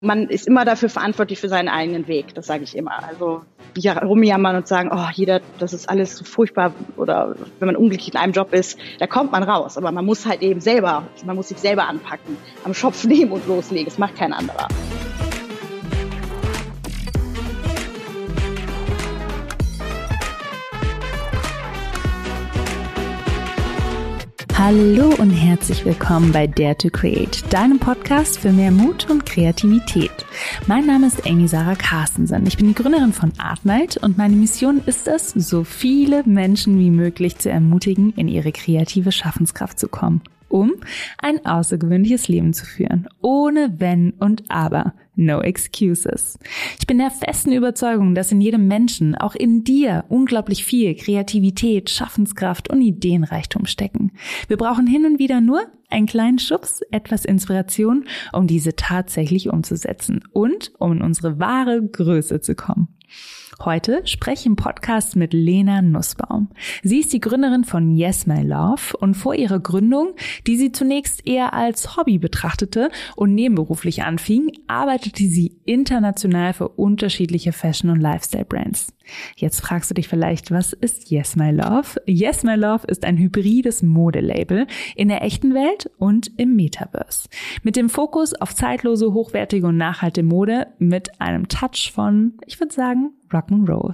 man ist immer dafür verantwortlich für seinen eigenen Weg, das sage ich immer. Also ja, rumjammern und sagen, oh, jeder, das ist alles so furchtbar oder wenn man unglücklich in einem Job ist, da kommt man raus. Aber man muss halt eben selber, man muss sich selber anpacken, am Schopf nehmen und loslegen. Das macht kein anderer. Hallo und herzlich willkommen bei Dare to Create, deinem Podcast für mehr Mut und Kreativität. Mein Name ist Amy Sarah Carstensen. Ich bin die Gründerin von Artnight und meine Mission ist es, so viele Menschen wie möglich zu ermutigen, in ihre kreative Schaffenskraft zu kommen um ein außergewöhnliches Leben zu führen, ohne Wenn und Aber. No excuses. Ich bin der festen Überzeugung, dass in jedem Menschen, auch in dir, unglaublich viel Kreativität, Schaffenskraft und Ideenreichtum stecken. Wir brauchen hin und wieder nur einen kleinen Schubs, etwas Inspiration, um diese tatsächlich umzusetzen und um in unsere wahre Größe zu kommen. Heute spreche ich im Podcast mit Lena Nussbaum. Sie ist die Gründerin von Yes My Love und vor ihrer Gründung, die sie zunächst eher als Hobby betrachtete und nebenberuflich anfing, arbeitete sie international für unterschiedliche Fashion- und Lifestyle-Brands. Jetzt fragst du dich vielleicht, was ist Yes My Love? Yes My Love ist ein hybrides Modelabel in der echten Welt und im Metaverse. Mit dem Fokus auf zeitlose, hochwertige und nachhaltige Mode mit einem Touch von, ich würde sagen, Rock'n'Roll.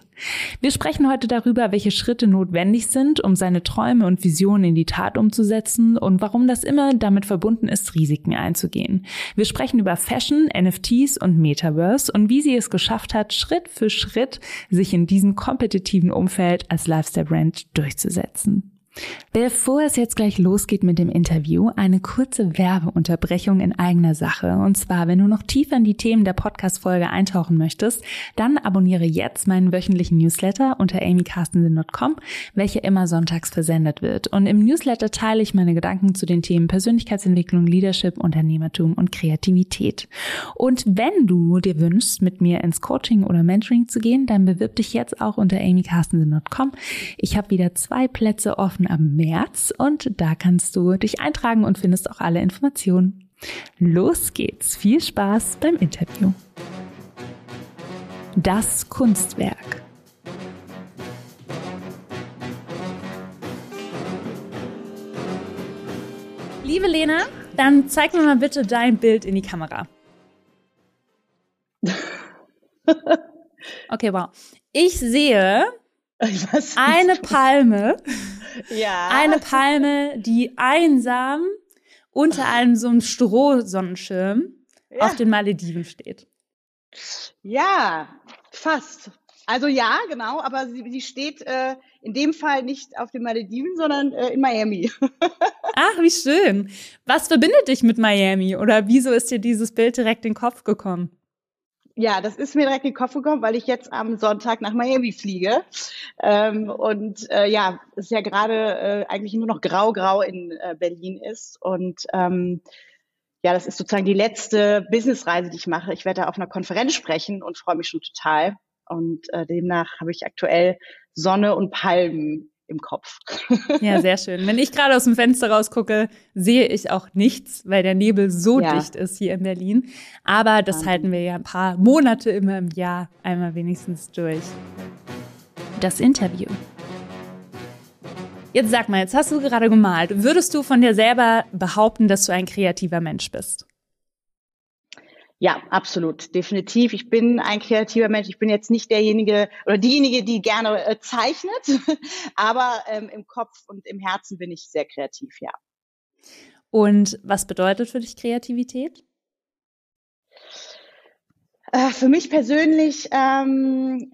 Wir sprechen heute darüber, welche Schritte notwendig sind, um seine Träume und Visionen in die Tat umzusetzen und warum das immer damit verbunden ist, Risiken einzugehen. Wir sprechen über Fashion, NFTs und Metaverse und wie sie es geschafft hat, Schritt für Schritt sich in diesem kompetitiven Umfeld als Lifestyle-Brand durchzusetzen. Bevor es jetzt gleich losgeht mit dem Interview, eine kurze Werbeunterbrechung in eigener Sache. Und zwar, wenn du noch tiefer in die Themen der Podcast-Folge eintauchen möchtest, dann abonniere jetzt meinen wöchentlichen Newsletter unter amycarstensen.com, welcher immer sonntags versendet wird. Und im Newsletter teile ich meine Gedanken zu den Themen Persönlichkeitsentwicklung, Leadership, Unternehmertum und Kreativität. Und wenn du dir wünschst, mit mir ins Coaching oder Mentoring zu gehen, dann bewirb dich jetzt auch unter amycarstensen.com. Ich habe wieder zwei Plätze offen ab März und da kannst du dich eintragen und findest auch alle Informationen. Los geht's. Viel Spaß beim Interview. Das Kunstwerk. Liebe Lena, dann zeig mir mal bitte dein Bild in die Kamera. Okay, wow. Ich sehe eine Palme ja. Eine Palme, die einsam unter einem so einem Strohsonnenschirm ja. auf den Malediven steht. Ja, fast. Also ja, genau, aber sie, sie steht äh, in dem Fall nicht auf den Malediven, sondern äh, in Miami. Ach, wie schön. Was verbindet dich mit Miami oder wieso ist dir dieses Bild direkt in den Kopf gekommen? Ja, das ist mir direkt in den Kopf gekommen, weil ich jetzt am Sonntag nach Miami fliege. Ähm, und äh, ja, es ja gerade äh, eigentlich nur noch grau-grau in äh, Berlin ist. Und ähm, ja, das ist sozusagen die letzte Businessreise, die ich mache. Ich werde da auf einer Konferenz sprechen und freue mich schon total. Und äh, demnach habe ich aktuell Sonne und Palmen im Kopf. Ja, sehr schön. Wenn ich gerade aus dem Fenster rausgucke, sehe ich auch nichts, weil der Nebel so ja. dicht ist hier in Berlin. Aber das Wahnsinn. halten wir ja ein paar Monate immer im Jahr einmal wenigstens durch. Das Interview. Jetzt sag mal, jetzt hast du gerade gemalt. Würdest du von dir selber behaupten, dass du ein kreativer Mensch bist? Ja, absolut, definitiv. Ich bin ein kreativer Mensch. Ich bin jetzt nicht derjenige oder diejenige, die gerne äh, zeichnet, aber ähm, im Kopf und im Herzen bin ich sehr kreativ, ja. Und was bedeutet für dich Kreativität? Äh, für mich persönlich, ähm,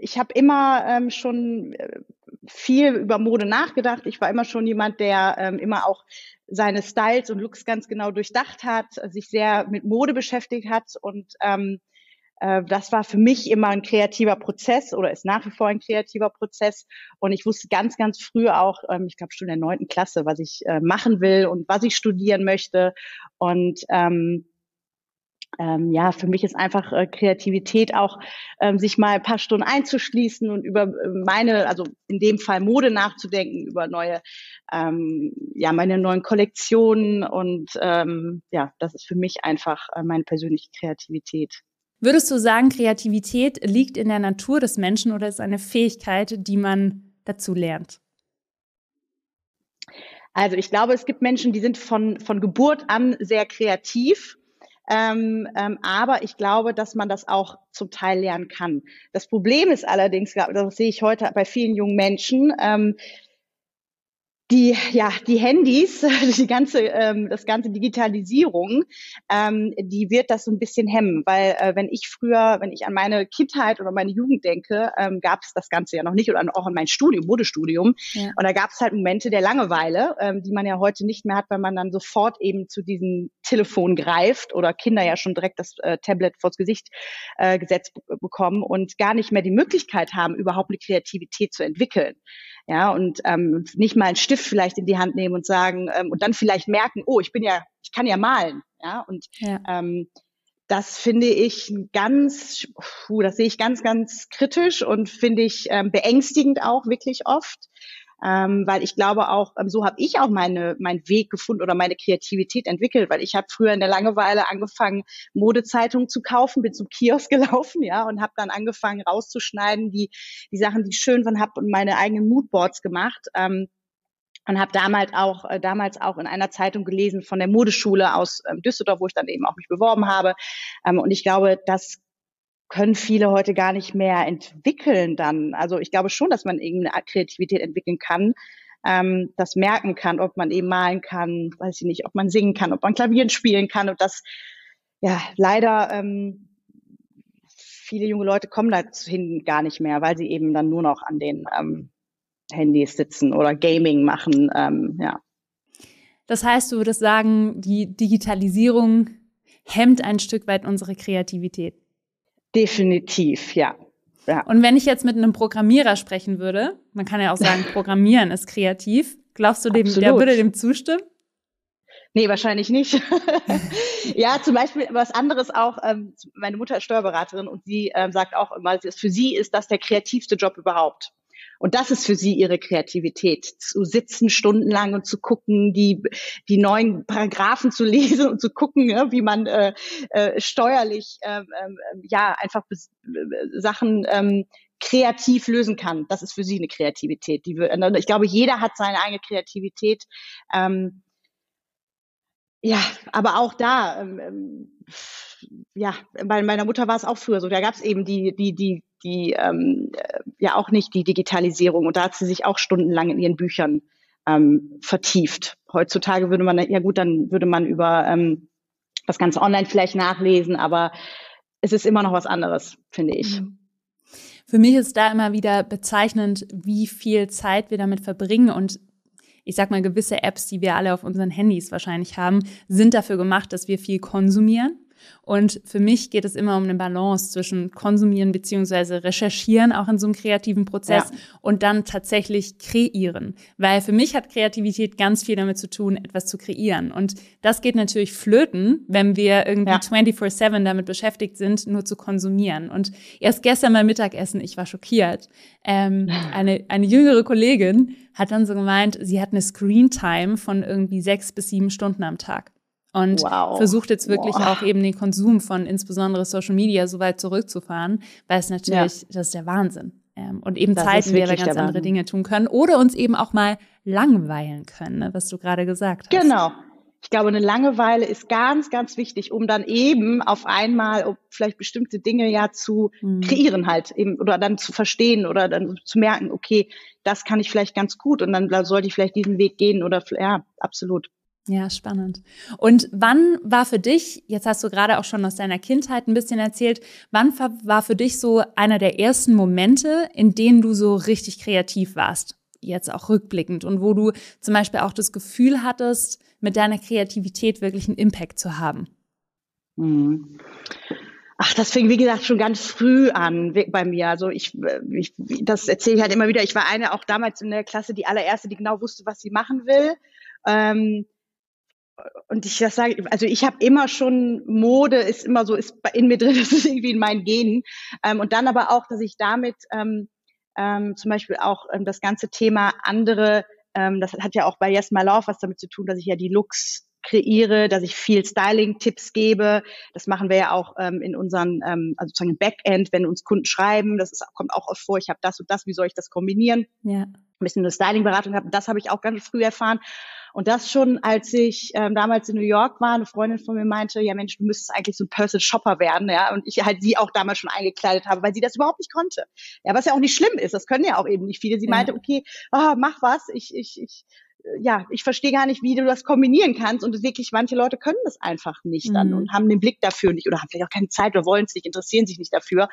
ich habe immer ähm, schon äh, viel über Mode nachgedacht. Ich war immer schon jemand, der ähm, immer auch seine Styles und Looks ganz genau durchdacht hat, sich sehr mit Mode beschäftigt hat und ähm, äh, das war für mich immer ein kreativer Prozess oder ist nach wie vor ein kreativer Prozess. Und ich wusste ganz, ganz früh auch, ähm, ich glaube schon in der neunten Klasse, was ich äh, machen will und was ich studieren möchte. Und ähm, ähm, ja, für mich ist einfach äh, Kreativität auch, ähm, sich mal ein paar Stunden einzuschließen und über äh, meine, also in dem Fall Mode nachzudenken, über neue, ähm, ja, meine neuen Kollektionen und ähm, ja, das ist für mich einfach äh, meine persönliche Kreativität. Würdest du sagen, Kreativität liegt in der Natur des Menschen oder ist eine Fähigkeit, die man dazu lernt? Also ich glaube, es gibt Menschen, die sind von, von Geburt an sehr kreativ ähm, ähm, aber ich glaube, dass man das auch zum Teil lernen kann. Das Problem ist allerdings, das sehe ich heute bei vielen jungen Menschen, ähm, die, ja, die Handys, die ganze, ähm, das ganze Digitalisierung, ähm, die wird das so ein bisschen hemmen, weil äh, wenn ich früher, wenn ich an meine Kindheit oder meine Jugend denke, ähm, gab es das Ganze ja noch nicht oder auch an mein Studium, Modestudium. Ja. Und da gab es halt Momente der Langeweile, ähm, die man ja heute nicht mehr hat, weil man dann sofort eben zu diesem Telefon greift oder Kinder ja schon direkt das äh, Tablet vors Gesicht äh, gesetzt bekommen und gar nicht mehr die Möglichkeit haben, überhaupt eine Kreativität zu entwickeln ja, und ähm, nicht mal einen Stift vielleicht in die Hand nehmen und sagen ähm, und dann vielleicht merken, oh, ich bin ja, ich kann ja malen, ja, und ja. Ähm, das finde ich ganz, puh, das sehe ich ganz, ganz kritisch und finde ich ähm, beängstigend auch wirklich oft ähm, weil ich glaube auch, ähm, so habe ich auch meine meinen Weg gefunden oder meine Kreativität entwickelt, weil ich habe früher in der Langeweile angefangen, Modezeitungen zu kaufen, bin zum Kiosk gelaufen, ja, und habe dann angefangen rauszuschneiden, die die Sachen, die ich schön von habe und meine eigenen Moodboards gemacht. Ähm, und habe damals auch äh, damals auch in einer Zeitung gelesen von der Modeschule aus ähm, Düsseldorf, wo ich dann eben auch mich beworben habe. Ähm, und ich glaube, das können viele heute gar nicht mehr entwickeln dann. Also ich glaube schon, dass man irgendeine Kreativität entwickeln kann, ähm, das merken kann, ob man eben malen kann, weiß ich nicht, ob man singen kann, ob man Klavieren spielen kann und das, ja, leider ähm, viele junge Leute kommen dahin gar nicht mehr, weil sie eben dann nur noch an den ähm, Handys sitzen oder Gaming machen, ähm, ja. Das heißt, du würdest sagen, die Digitalisierung hemmt ein Stück weit unsere Kreativität. Definitiv, ja. ja. Und wenn ich jetzt mit einem Programmierer sprechen würde, man kann ja auch sagen, Programmieren ist kreativ. Glaubst du, dem, der würde dem zustimmen? Nee, wahrscheinlich nicht. ja, zum Beispiel was anderes auch, ähm, meine Mutter ist Steuerberaterin und sie ähm, sagt auch immer, für sie ist das der kreativste Job überhaupt. Und das ist für sie ihre Kreativität, zu sitzen stundenlang und zu gucken, die, die neuen Paragraphen zu lesen und zu gucken, ja, wie man äh, äh, steuerlich ähm, ja einfach äh, Sachen ähm, kreativ lösen kann. Das ist für sie eine Kreativität. Die, ich glaube, jeder hat seine eigene Kreativität. Ähm, ja, aber auch da, ähm ja, bei meiner Mutter war es auch früher so. Da gab es eben die, die, die die ähm, ja auch nicht die Digitalisierung und da hat sie sich auch stundenlang in ihren Büchern ähm, vertieft. Heutzutage würde man, ja gut, dann würde man über ähm, das Ganze online vielleicht nachlesen, aber es ist immer noch was anderes, finde ich. Mhm. Für mich ist da immer wieder bezeichnend, wie viel Zeit wir damit verbringen und ich sag mal, gewisse Apps, die wir alle auf unseren Handys wahrscheinlich haben, sind dafür gemacht, dass wir viel konsumieren. Und für mich geht es immer um eine Balance zwischen konsumieren beziehungsweise recherchieren, auch in so einem kreativen Prozess ja. und dann tatsächlich kreieren. Weil für mich hat Kreativität ganz viel damit zu tun, etwas zu kreieren. Und das geht natürlich flöten, wenn wir irgendwie ja. 24-7 damit beschäftigt sind, nur zu konsumieren. Und erst gestern beim Mittagessen, ich war schockiert, ähm, eine, eine jüngere Kollegin hat dann so gemeint, sie hat eine Screen Time von irgendwie sechs bis sieben Stunden am Tag und wow. versucht jetzt wirklich wow. auch eben den Konsum von insbesondere Social Media so weit zurückzufahren, weil es natürlich, ja. das ist der Wahnsinn. Ähm, und eben das Zeiten, wir ganz andere Dinge tun können oder uns eben auch mal langweilen können, ne, was du gerade gesagt hast. Genau. Ich glaube, eine Langeweile ist ganz, ganz wichtig, um dann eben auf einmal vielleicht bestimmte Dinge ja zu mhm. kreieren halt eben oder dann zu verstehen oder dann zu merken, okay, das kann ich vielleicht ganz gut und dann sollte ich vielleicht diesen Weg gehen oder ja, absolut. Ja, spannend. Und wann war für dich, jetzt hast du gerade auch schon aus deiner Kindheit ein bisschen erzählt, wann war für dich so einer der ersten Momente, in denen du so richtig kreativ warst? Jetzt auch rückblickend und wo du zum Beispiel auch das Gefühl hattest, mit deiner Kreativität wirklich einen Impact zu haben? Mhm. Ach, das fing, wie gesagt, schon ganz früh an bei mir. Also ich, ich das erzähle ich halt immer wieder. Ich war eine auch damals in der Klasse, die allererste, die genau wusste, was sie machen will. Ähm, und ich das sage, also ich habe immer schon Mode ist immer so ist in mir drin, das ist irgendwie in meinen Genen ähm, und dann aber auch, dass ich damit ähm, ähm, zum Beispiel auch ähm, das ganze Thema andere, ähm, das hat ja auch bei Yes My Love was damit zu tun, dass ich ja die Looks kreiere, dass ich viel Styling-Tipps gebe. Das machen wir ja auch ähm, in unseren, ähm, also sozusagen im Backend, wenn uns Kunden schreiben. Das ist, kommt auch oft vor, ich habe das und das, wie soll ich das kombinieren? Ja. Ein bisschen eine Styling-Beratung habe. Das habe ich auch ganz früh erfahren. Und das schon, als ich ähm, damals in New York war, eine Freundin von mir meinte, ja Mensch, du müsstest eigentlich so ein Personal Shopper werden, ja. Und ich halt sie auch damals schon eingekleidet habe, weil sie das überhaupt nicht konnte. Ja, was ja auch nicht schlimm ist, das können ja auch eben nicht viele. Sie meinte, okay, oh, mach was, ich, ich, ich ja, ich verstehe gar nicht, wie du das kombinieren kannst. Und wirklich, manche Leute können das einfach nicht dann mhm. und haben den Blick dafür nicht oder haben vielleicht auch keine Zeit oder wollen es nicht, interessieren sich nicht dafür.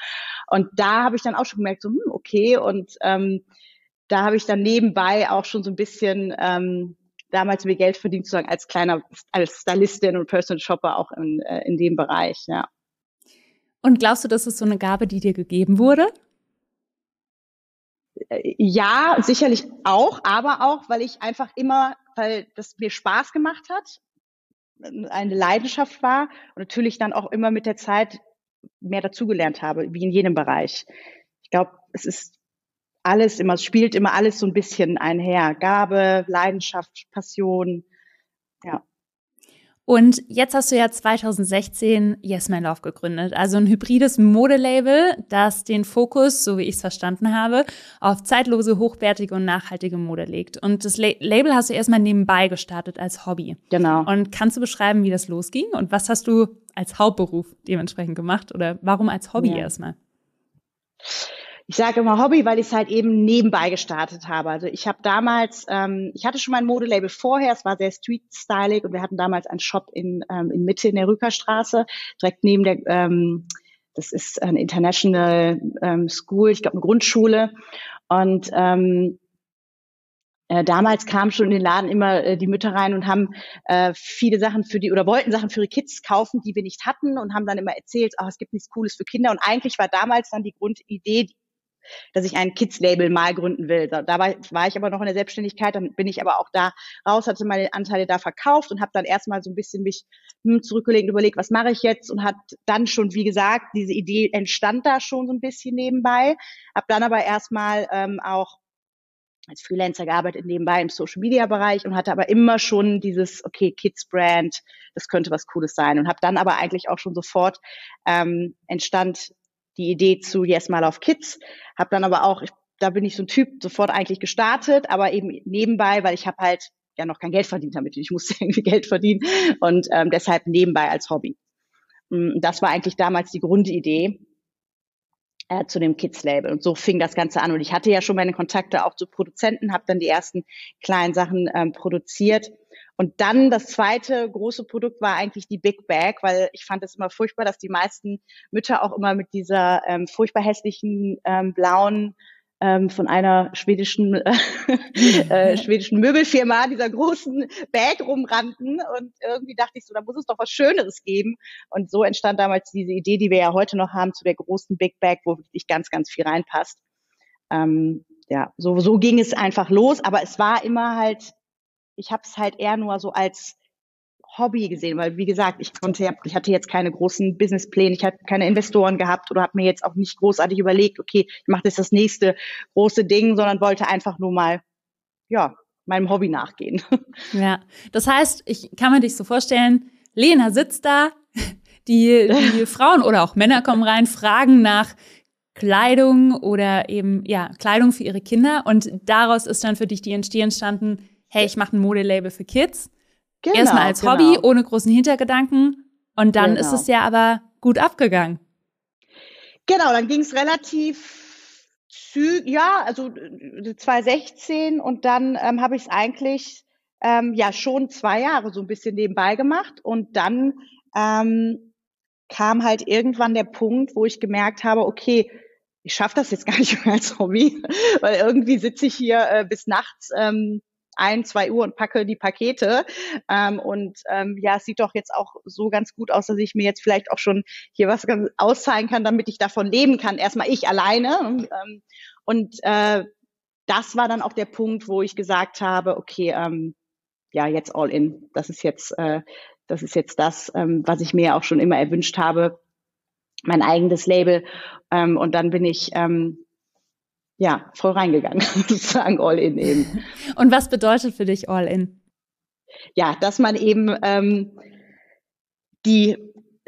Und da habe ich dann auch schon gemerkt, so, hm, okay. Und ähm, da habe ich dann nebenbei auch schon so ein bisschen ähm, damals mir Geld verdient, sozusagen als kleiner, als Stylistin und Personal Shopper auch in, äh, in dem Bereich, ja. Und glaubst du, das ist so eine Gabe, die dir gegeben wurde? Äh, ja, sicherlich auch, aber auch, weil ich einfach immer, weil das mir Spaß gemacht hat, eine Leidenschaft war und natürlich dann auch immer mit der Zeit mehr dazugelernt habe, wie in jedem Bereich. Ich glaube, es ist alles immer, es spielt immer alles so ein bisschen einher. Gabe, Leidenschaft, Passion, ja. Und jetzt hast du ja 2016 Yes My Love gegründet, also ein hybrides Modelabel, das den Fokus, so wie ich es verstanden habe, auf zeitlose, hochwertige und nachhaltige Mode legt. Und das La Label hast du erstmal nebenbei gestartet als Hobby. Genau. Und kannst du beschreiben, wie das losging und was hast du als Hauptberuf dementsprechend gemacht oder warum als Hobby ja. erstmal? Ich sage immer Hobby, weil ich es halt eben nebenbei gestartet habe. Also ich habe damals, ähm, ich hatte schon mein Modelabel vorher, es war sehr street-stylig und wir hatten damals einen Shop in, ähm, in Mitte in der Rückerstraße, direkt neben der, ähm, das ist eine International ähm, School, ich glaube eine Grundschule. Und ähm, äh, damals kamen schon in den Laden immer äh, die Mütter rein und haben äh, viele Sachen für die oder wollten Sachen für ihre Kids kaufen, die wir nicht hatten und haben dann immer erzählt, oh, es gibt nichts Cooles für Kinder. Und eigentlich war damals dann die Grundidee, dass ich ein Kids-Label mal gründen will. Dabei war ich aber noch in der Selbstständigkeit, dann bin ich aber auch da raus, hatte meine Anteile da verkauft und habe dann erstmal so ein bisschen mich hm, zurückgelegt und überlegt, was mache ich jetzt? Und hat dann schon, wie gesagt, diese Idee entstand da schon so ein bisschen nebenbei, habe dann aber erstmal ähm, auch als Freelancer gearbeitet nebenbei im Social Media Bereich und hatte aber immer schon dieses okay Kids Brand, das könnte was Cooles sein. Und habe dann aber eigentlich auch schon sofort ähm, entstand die Idee zu Yes Mal auf Kids, habe dann aber auch, ich, da bin ich so ein Typ, sofort eigentlich gestartet, aber eben nebenbei, weil ich habe halt ja noch kein Geld verdient damit, ich musste irgendwie Geld verdienen und ähm, deshalb nebenbei als Hobby. Mm, das war eigentlich damals die Grundidee äh, zu dem Kids-Label. Und so fing das Ganze an. Und ich hatte ja schon meine Kontakte auch zu Produzenten, habe dann die ersten kleinen Sachen ähm, produziert und dann das zweite große Produkt war eigentlich die Big Bag, weil ich fand es immer furchtbar, dass die meisten Mütter auch immer mit dieser ähm, furchtbar hässlichen ähm, blauen ähm, von einer schwedischen äh, schwedischen Möbelfirma dieser großen Bag rumrannten. Und irgendwie dachte ich so, da muss es doch was Schöneres geben. Und so entstand damals diese Idee, die wir ja heute noch haben zu der großen Big Bag, wo wirklich ganz ganz viel reinpasst. Ähm, ja, so so ging es einfach los, aber es war immer halt ich habe es halt eher nur so als Hobby gesehen, weil wie gesagt, ich konnte, ich hatte jetzt keine großen Businesspläne, ich hatte keine Investoren gehabt oder habe mir jetzt auch nicht großartig überlegt, okay, ich mache jetzt das nächste große Ding, sondern wollte einfach nur mal, ja, meinem Hobby nachgehen. Ja, das heißt, ich kann mir dich so vorstellen, Lena sitzt da, die, die Frauen oder auch Männer kommen rein, fragen nach Kleidung oder eben, ja, Kleidung für ihre Kinder und daraus ist dann für dich die Idee entstanden, hey, ich mache ein Modelabel für Kids. Genau, Erstmal als genau. Hobby, ohne großen Hintergedanken. Und dann genau. ist es ja aber gut abgegangen. Genau, dann ging es relativ zügig, ja, also 2016 und dann ähm, habe ich es eigentlich ähm, ja schon zwei Jahre so ein bisschen nebenbei gemacht und dann ähm, kam halt irgendwann der Punkt, wo ich gemerkt habe, okay, ich schaffe das jetzt gar nicht mehr als Hobby, weil irgendwie sitze ich hier äh, bis nachts ähm, ein, zwei Uhr und packe die Pakete. Ähm, und ähm, ja, es sieht doch jetzt auch so ganz gut aus, dass ich mir jetzt vielleicht auch schon hier was auszahlen kann, damit ich davon leben kann. Erstmal ich alleine. Ähm, und äh, das war dann auch der Punkt, wo ich gesagt habe, okay, ähm, ja, jetzt all in. Das ist jetzt, äh, das ist jetzt das, ähm, was ich mir auch schon immer erwünscht habe, mein eigenes Label. Ähm, und dann bin ich ähm, ja voll reingegangen, sozusagen all in eben. Und was bedeutet für dich all in? Ja, dass man eben ähm, die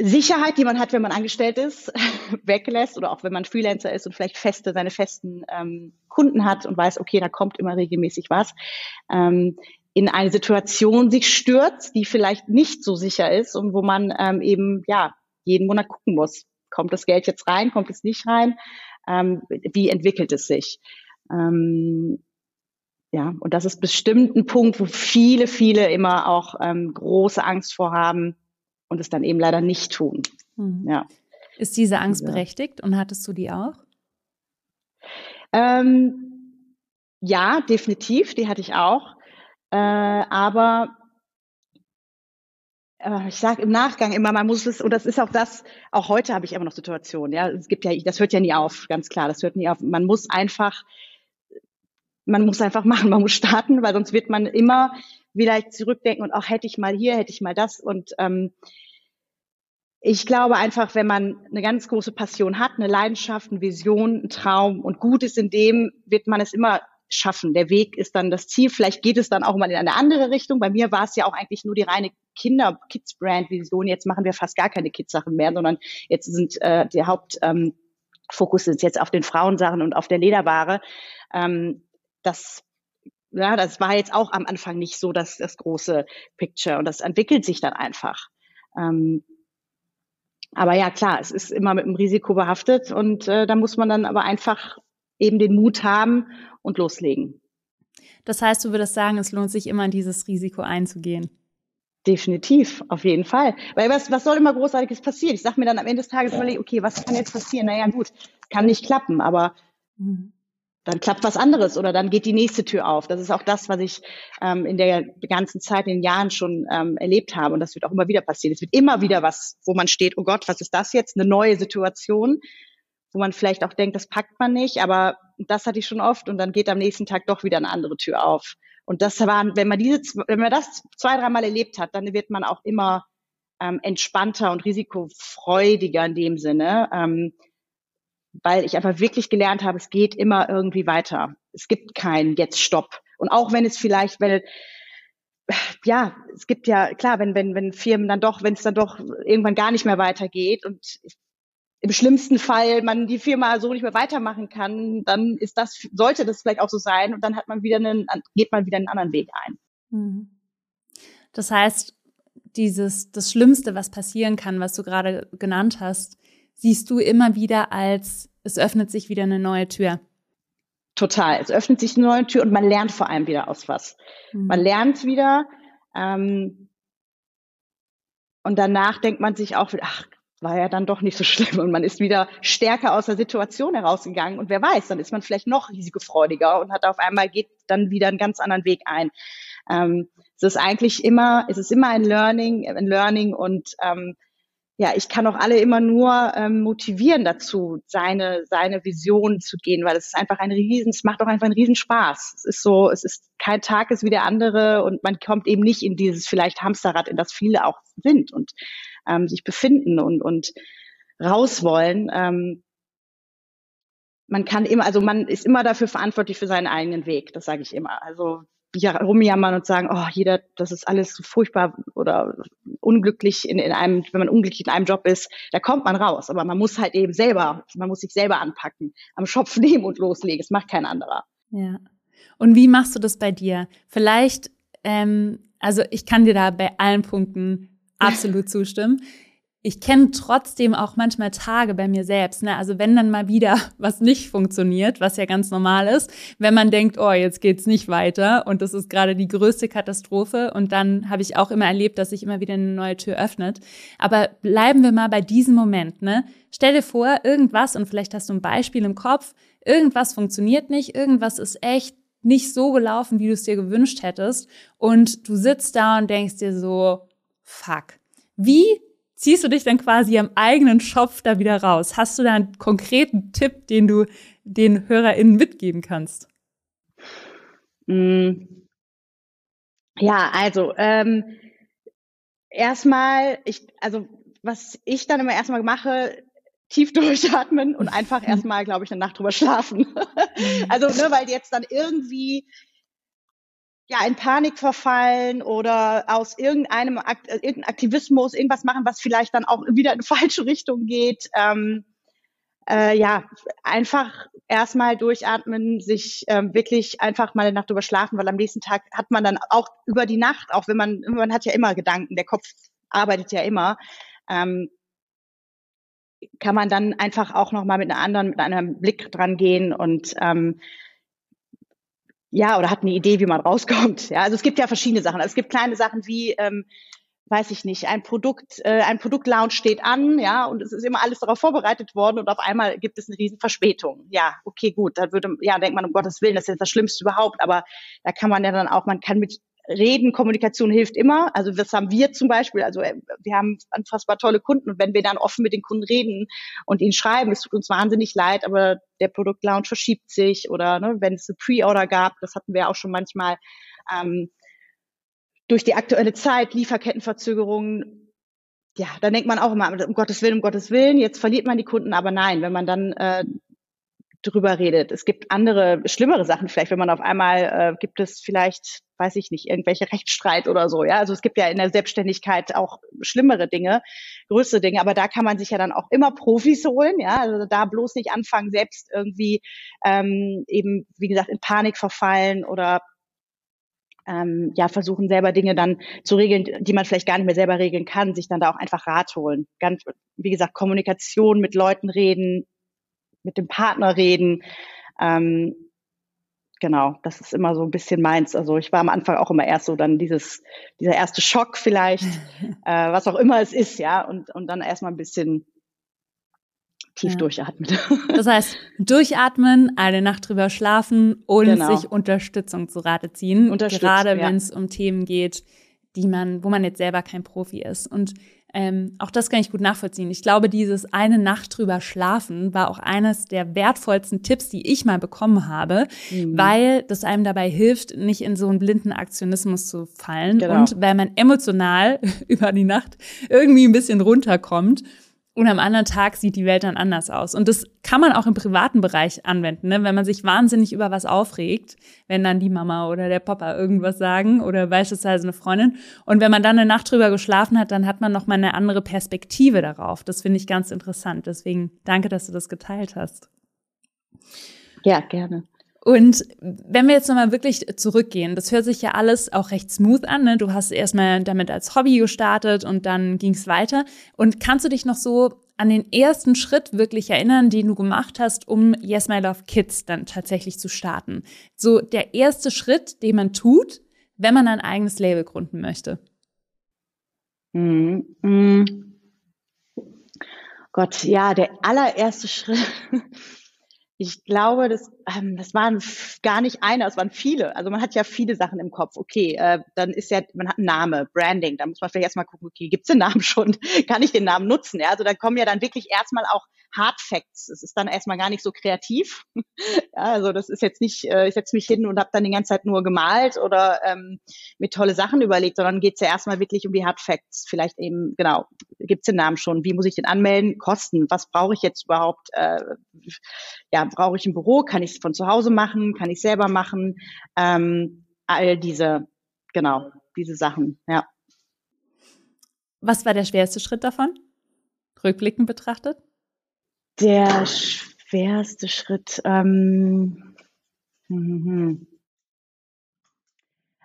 Sicherheit, die man hat, wenn man angestellt ist, weglässt oder auch wenn man Freelancer ist und vielleicht feste, seine festen ähm, Kunden hat und weiß, okay, da kommt immer regelmäßig was, ähm, in eine Situation sich stürzt, die vielleicht nicht so sicher ist und wo man ähm, eben ja jeden Monat gucken muss, kommt das Geld jetzt rein, kommt es nicht rein, ähm, wie entwickelt es sich. Ähm, ja, und das ist bestimmt ein Punkt, wo viele, viele immer auch ähm, große Angst vorhaben, und es dann eben leider nicht tun. Mhm. Ja. Ist diese Angst ja. berechtigt und hattest du die auch? Ähm, ja, definitiv, die hatte ich auch. Äh, aber ich sage im Nachgang immer, man muss es, und das ist auch das, auch heute habe ich immer noch Situationen, ja, es gibt ja, das hört ja nie auf, ganz klar, das hört nie auf. Man muss einfach, man muss einfach machen, man muss starten, weil sonst wird man immer vielleicht zurückdenken und auch hätte ich mal hier, hätte ich mal das. Und ähm, ich glaube einfach, wenn man eine ganz große Passion hat, eine Leidenschaft, eine Vision, einen Traum und gut ist in dem, wird man es immer schaffen. Der Weg ist dann das Ziel. Vielleicht geht es dann auch mal in eine andere Richtung. Bei mir war es ja auch eigentlich nur die reine Kinder-Kids-Brand-Vision. Jetzt machen wir fast gar keine Kids-Sachen mehr, sondern jetzt sind äh, der Hauptfokus ähm, ist jetzt auf den Frauensachen und auf der Lederware. Ähm, das ja, das war jetzt auch am Anfang nicht so das, das große Picture und das entwickelt sich dann einfach. Ähm, aber ja, klar, es ist immer mit einem Risiko behaftet und äh, da muss man dann aber einfach eben den Mut haben und loslegen. Das heißt, du würdest sagen, es lohnt sich immer, dieses Risiko einzugehen. Definitiv, auf jeden Fall. Weil was, was soll immer Großartiges passieren? Ich sage mir dann am Ende des Tages überlege, okay, was kann jetzt passieren? Naja, gut, kann nicht klappen, aber mhm dann klappt was anderes oder dann geht die nächste Tür auf. Das ist auch das, was ich ähm, in der ganzen Zeit, in den Jahren schon ähm, erlebt habe. Und das wird auch immer wieder passieren. Es wird immer wieder was, wo man steht, oh Gott, was ist das jetzt? Eine neue Situation, wo man vielleicht auch denkt, das packt man nicht, aber das hatte ich schon oft und dann geht am nächsten Tag doch wieder eine andere Tür auf. Und das waren, wenn man diese, wenn man das zwei, dreimal erlebt hat, dann wird man auch immer ähm, entspannter und risikofreudiger in dem Sinne. Ähm, weil ich einfach wirklich gelernt habe, es geht immer irgendwie weiter. Es gibt keinen jetzt Stopp. Und auch wenn es vielleicht, wenn ja, es gibt ja klar, wenn wenn wenn Firmen dann doch, wenn es dann doch irgendwann gar nicht mehr weitergeht und im schlimmsten Fall man die Firma so nicht mehr weitermachen kann, dann ist das sollte das vielleicht auch so sein und dann hat man wieder einen geht man wieder einen anderen Weg ein. Mhm. Das heißt, dieses das Schlimmste, was passieren kann, was du gerade genannt hast, siehst du immer wieder als, es öffnet sich wieder eine neue Tür. Total. Es öffnet sich eine neue Tür und man lernt vor allem wieder aus was. Mhm. Man lernt wieder ähm, und danach denkt man sich auch, ach, war ja dann doch nicht so schlimm und man ist wieder stärker aus der Situation herausgegangen und wer weiß, dann ist man vielleicht noch risikofreudiger und hat auf einmal geht dann wieder einen ganz anderen Weg ein. Ähm, es ist eigentlich immer, es ist immer ein Learning, ein Learning und ähm, ja, ich kann auch alle immer nur ähm, motivieren dazu, seine, seine Vision zu gehen, weil es ist einfach ein riesen, es macht auch einfach einen riesen Spaß. Es ist so, es ist kein Tag ist wie der andere und man kommt eben nicht in dieses vielleicht Hamsterrad, in das viele auch sind und ähm, sich befinden und, und raus wollen. Ähm, man kann immer, also man ist immer dafür verantwortlich für seinen eigenen Weg, das sage ich immer. Also rumjammern und sagen, oh, jeder, das ist alles so furchtbar oder unglücklich in, in einem, wenn man unglücklich in einem Job ist, da kommt man raus. Aber man muss halt eben selber, man muss sich selber anpacken, am Schopf nehmen und loslegen. Es macht kein anderer. Ja. Und wie machst du das bei dir? Vielleicht, ähm, also ich kann dir da bei allen Punkten absolut zustimmen ich kenne trotzdem auch manchmal Tage bei mir selbst. Ne? Also wenn dann mal wieder was nicht funktioniert, was ja ganz normal ist, wenn man denkt, oh, jetzt geht's nicht weiter und das ist gerade die größte Katastrophe und dann habe ich auch immer erlebt, dass sich immer wieder eine neue Tür öffnet. Aber bleiben wir mal bei diesem Moment. Ne? Stell dir vor, irgendwas und vielleicht hast du ein Beispiel im Kopf, irgendwas funktioniert nicht, irgendwas ist echt nicht so gelaufen, wie du es dir gewünscht hättest und du sitzt da und denkst dir so, fuck. Wie ziehst du dich dann quasi am eigenen Schopf da wieder raus? Hast du da einen konkreten Tipp, den du den HörerInnen mitgeben kannst? Mm. Ja, also ähm, erstmal, ich, also was ich dann immer erstmal mache, tief durchatmen und einfach erstmal, glaube ich, eine Nacht drüber schlafen. Also, ne, weil jetzt dann irgendwie ja in Panik verfallen oder aus irgendeinem Akt, äh, irgendein Aktivismus irgendwas machen, was vielleicht dann auch wieder in falsche Richtung geht. Ähm, äh, ja, einfach erstmal durchatmen, sich ähm, wirklich einfach mal eine Nacht drüber schlafen, weil am nächsten Tag hat man dann auch über die Nacht, auch wenn man, man hat ja immer Gedanken, der Kopf arbeitet ja immer, ähm, kann man dann einfach auch nochmal mit einer anderen, mit einem Blick dran gehen und ähm, ja, oder hat eine Idee, wie man rauskommt. Ja, also es gibt ja verschiedene Sachen. Also es gibt kleine Sachen wie, ähm, weiß ich nicht, ein Produkt, äh, ein Produktlaunch steht an, ja, und es ist immer alles darauf vorbereitet worden und auf einmal gibt es eine riesen Verspätung. Ja, okay, gut, da würde, ja, denkt man, um Gottes Willen, das ist jetzt das Schlimmste überhaupt, aber da kann man ja dann auch, man kann mit Reden, Kommunikation hilft immer. Also das haben wir zum Beispiel. Also äh, wir haben unfassbar tolle Kunden und wenn wir dann offen mit den Kunden reden und ihnen schreiben, es tut uns wahnsinnig leid, aber der Produktlaunch verschiebt sich oder ne, wenn es eine Pre-Order gab, das hatten wir auch schon manchmal ähm, durch die aktuelle Zeit, Lieferkettenverzögerungen, ja, dann denkt man auch immer, um Gottes Willen, um Gottes Willen, jetzt verliert man die Kunden, aber nein, wenn man dann äh, drüber redet. Es gibt andere, schlimmere Sachen vielleicht, wenn man auf einmal, äh, gibt es vielleicht, weiß ich nicht, irgendwelche Rechtsstreit oder so. Ja, also es gibt ja in der Selbstständigkeit auch schlimmere Dinge, größere Dinge, aber da kann man sich ja dann auch immer Profis holen. Ja, also da bloß nicht anfangen, selbst irgendwie ähm, eben, wie gesagt, in Panik verfallen oder ähm, ja, versuchen selber Dinge dann zu regeln, die man vielleicht gar nicht mehr selber regeln kann, sich dann da auch einfach Rat holen. Ganz, wie gesagt, Kommunikation mit Leuten reden, mit dem Partner reden. Ähm, genau, das ist immer so ein bisschen meins. Also ich war am Anfang auch immer erst so dann dieses, dieser erste Schock vielleicht, äh, was auch immer es ist, ja, und, und dann erstmal ein bisschen tief ja. durchatmen. Das heißt, durchatmen, eine Nacht drüber schlafen und genau. sich Unterstützung zu Rate ziehen. Gerade ja. wenn es um Themen geht, die man, wo man jetzt selber kein Profi ist. Und ähm, auch das kann ich gut nachvollziehen. Ich glaube, dieses eine Nacht drüber schlafen war auch eines der wertvollsten Tipps, die ich mal bekommen habe, mhm. weil das einem dabei hilft, nicht in so einen blinden Aktionismus zu fallen genau. und weil man emotional über die Nacht irgendwie ein bisschen runterkommt und am anderen Tag sieht die Welt dann anders aus. Und das kann man auch im privaten Bereich anwenden, ne? wenn man sich wahnsinnig über was aufregt, wenn dann die Mama oder der Papa irgendwas sagen oder beispielsweise eine Freundin. Und wenn man dann eine Nacht drüber geschlafen hat, dann hat man noch mal eine andere Perspektive darauf. Das finde ich ganz interessant. Deswegen danke, dass du das geteilt hast. Ja, gerne. Und wenn wir jetzt nochmal wirklich zurückgehen, das hört sich ja alles auch recht smooth an. Ne? Du hast erstmal damit als Hobby gestartet und dann ging es weiter. Und kannst du dich noch so an den ersten Schritt wirklich erinnern, den du gemacht hast, um Yes My Love Kids dann tatsächlich zu starten? So der erste Schritt, den man tut, wenn man ein eigenes Label gründen möchte. Mm, mm. Gott, ja, der allererste Schritt ich glaube, das, ähm, das waren gar nicht einer, es waren viele. Also man hat ja viele Sachen im Kopf. Okay, äh, dann ist ja, man hat einen Namen, Branding, da muss man vielleicht erstmal gucken, okay, gibt's den Namen schon? Kann ich den Namen nutzen? Ja, also da kommen ja dann wirklich erstmal auch Hard Facts. Es ist dann erstmal gar nicht so kreativ. ja, also das ist jetzt nicht, äh, ich setze mich hin und habe dann die ganze Zeit nur gemalt oder ähm, mir tolle Sachen überlegt, sondern geht's ja erstmal wirklich um die Hard Facts. Vielleicht eben, genau, gibt's den Namen schon? Wie muss ich den anmelden? Kosten? Was brauche ich jetzt überhaupt? Äh, ja, brauche ich ein Büro? Kann ich es von zu Hause machen? Kann ich selber machen? Ähm, all diese, genau, diese Sachen, ja. Was war der schwerste Schritt davon? Rückblickend betrachtet? Der schwerste Schritt. Ähm,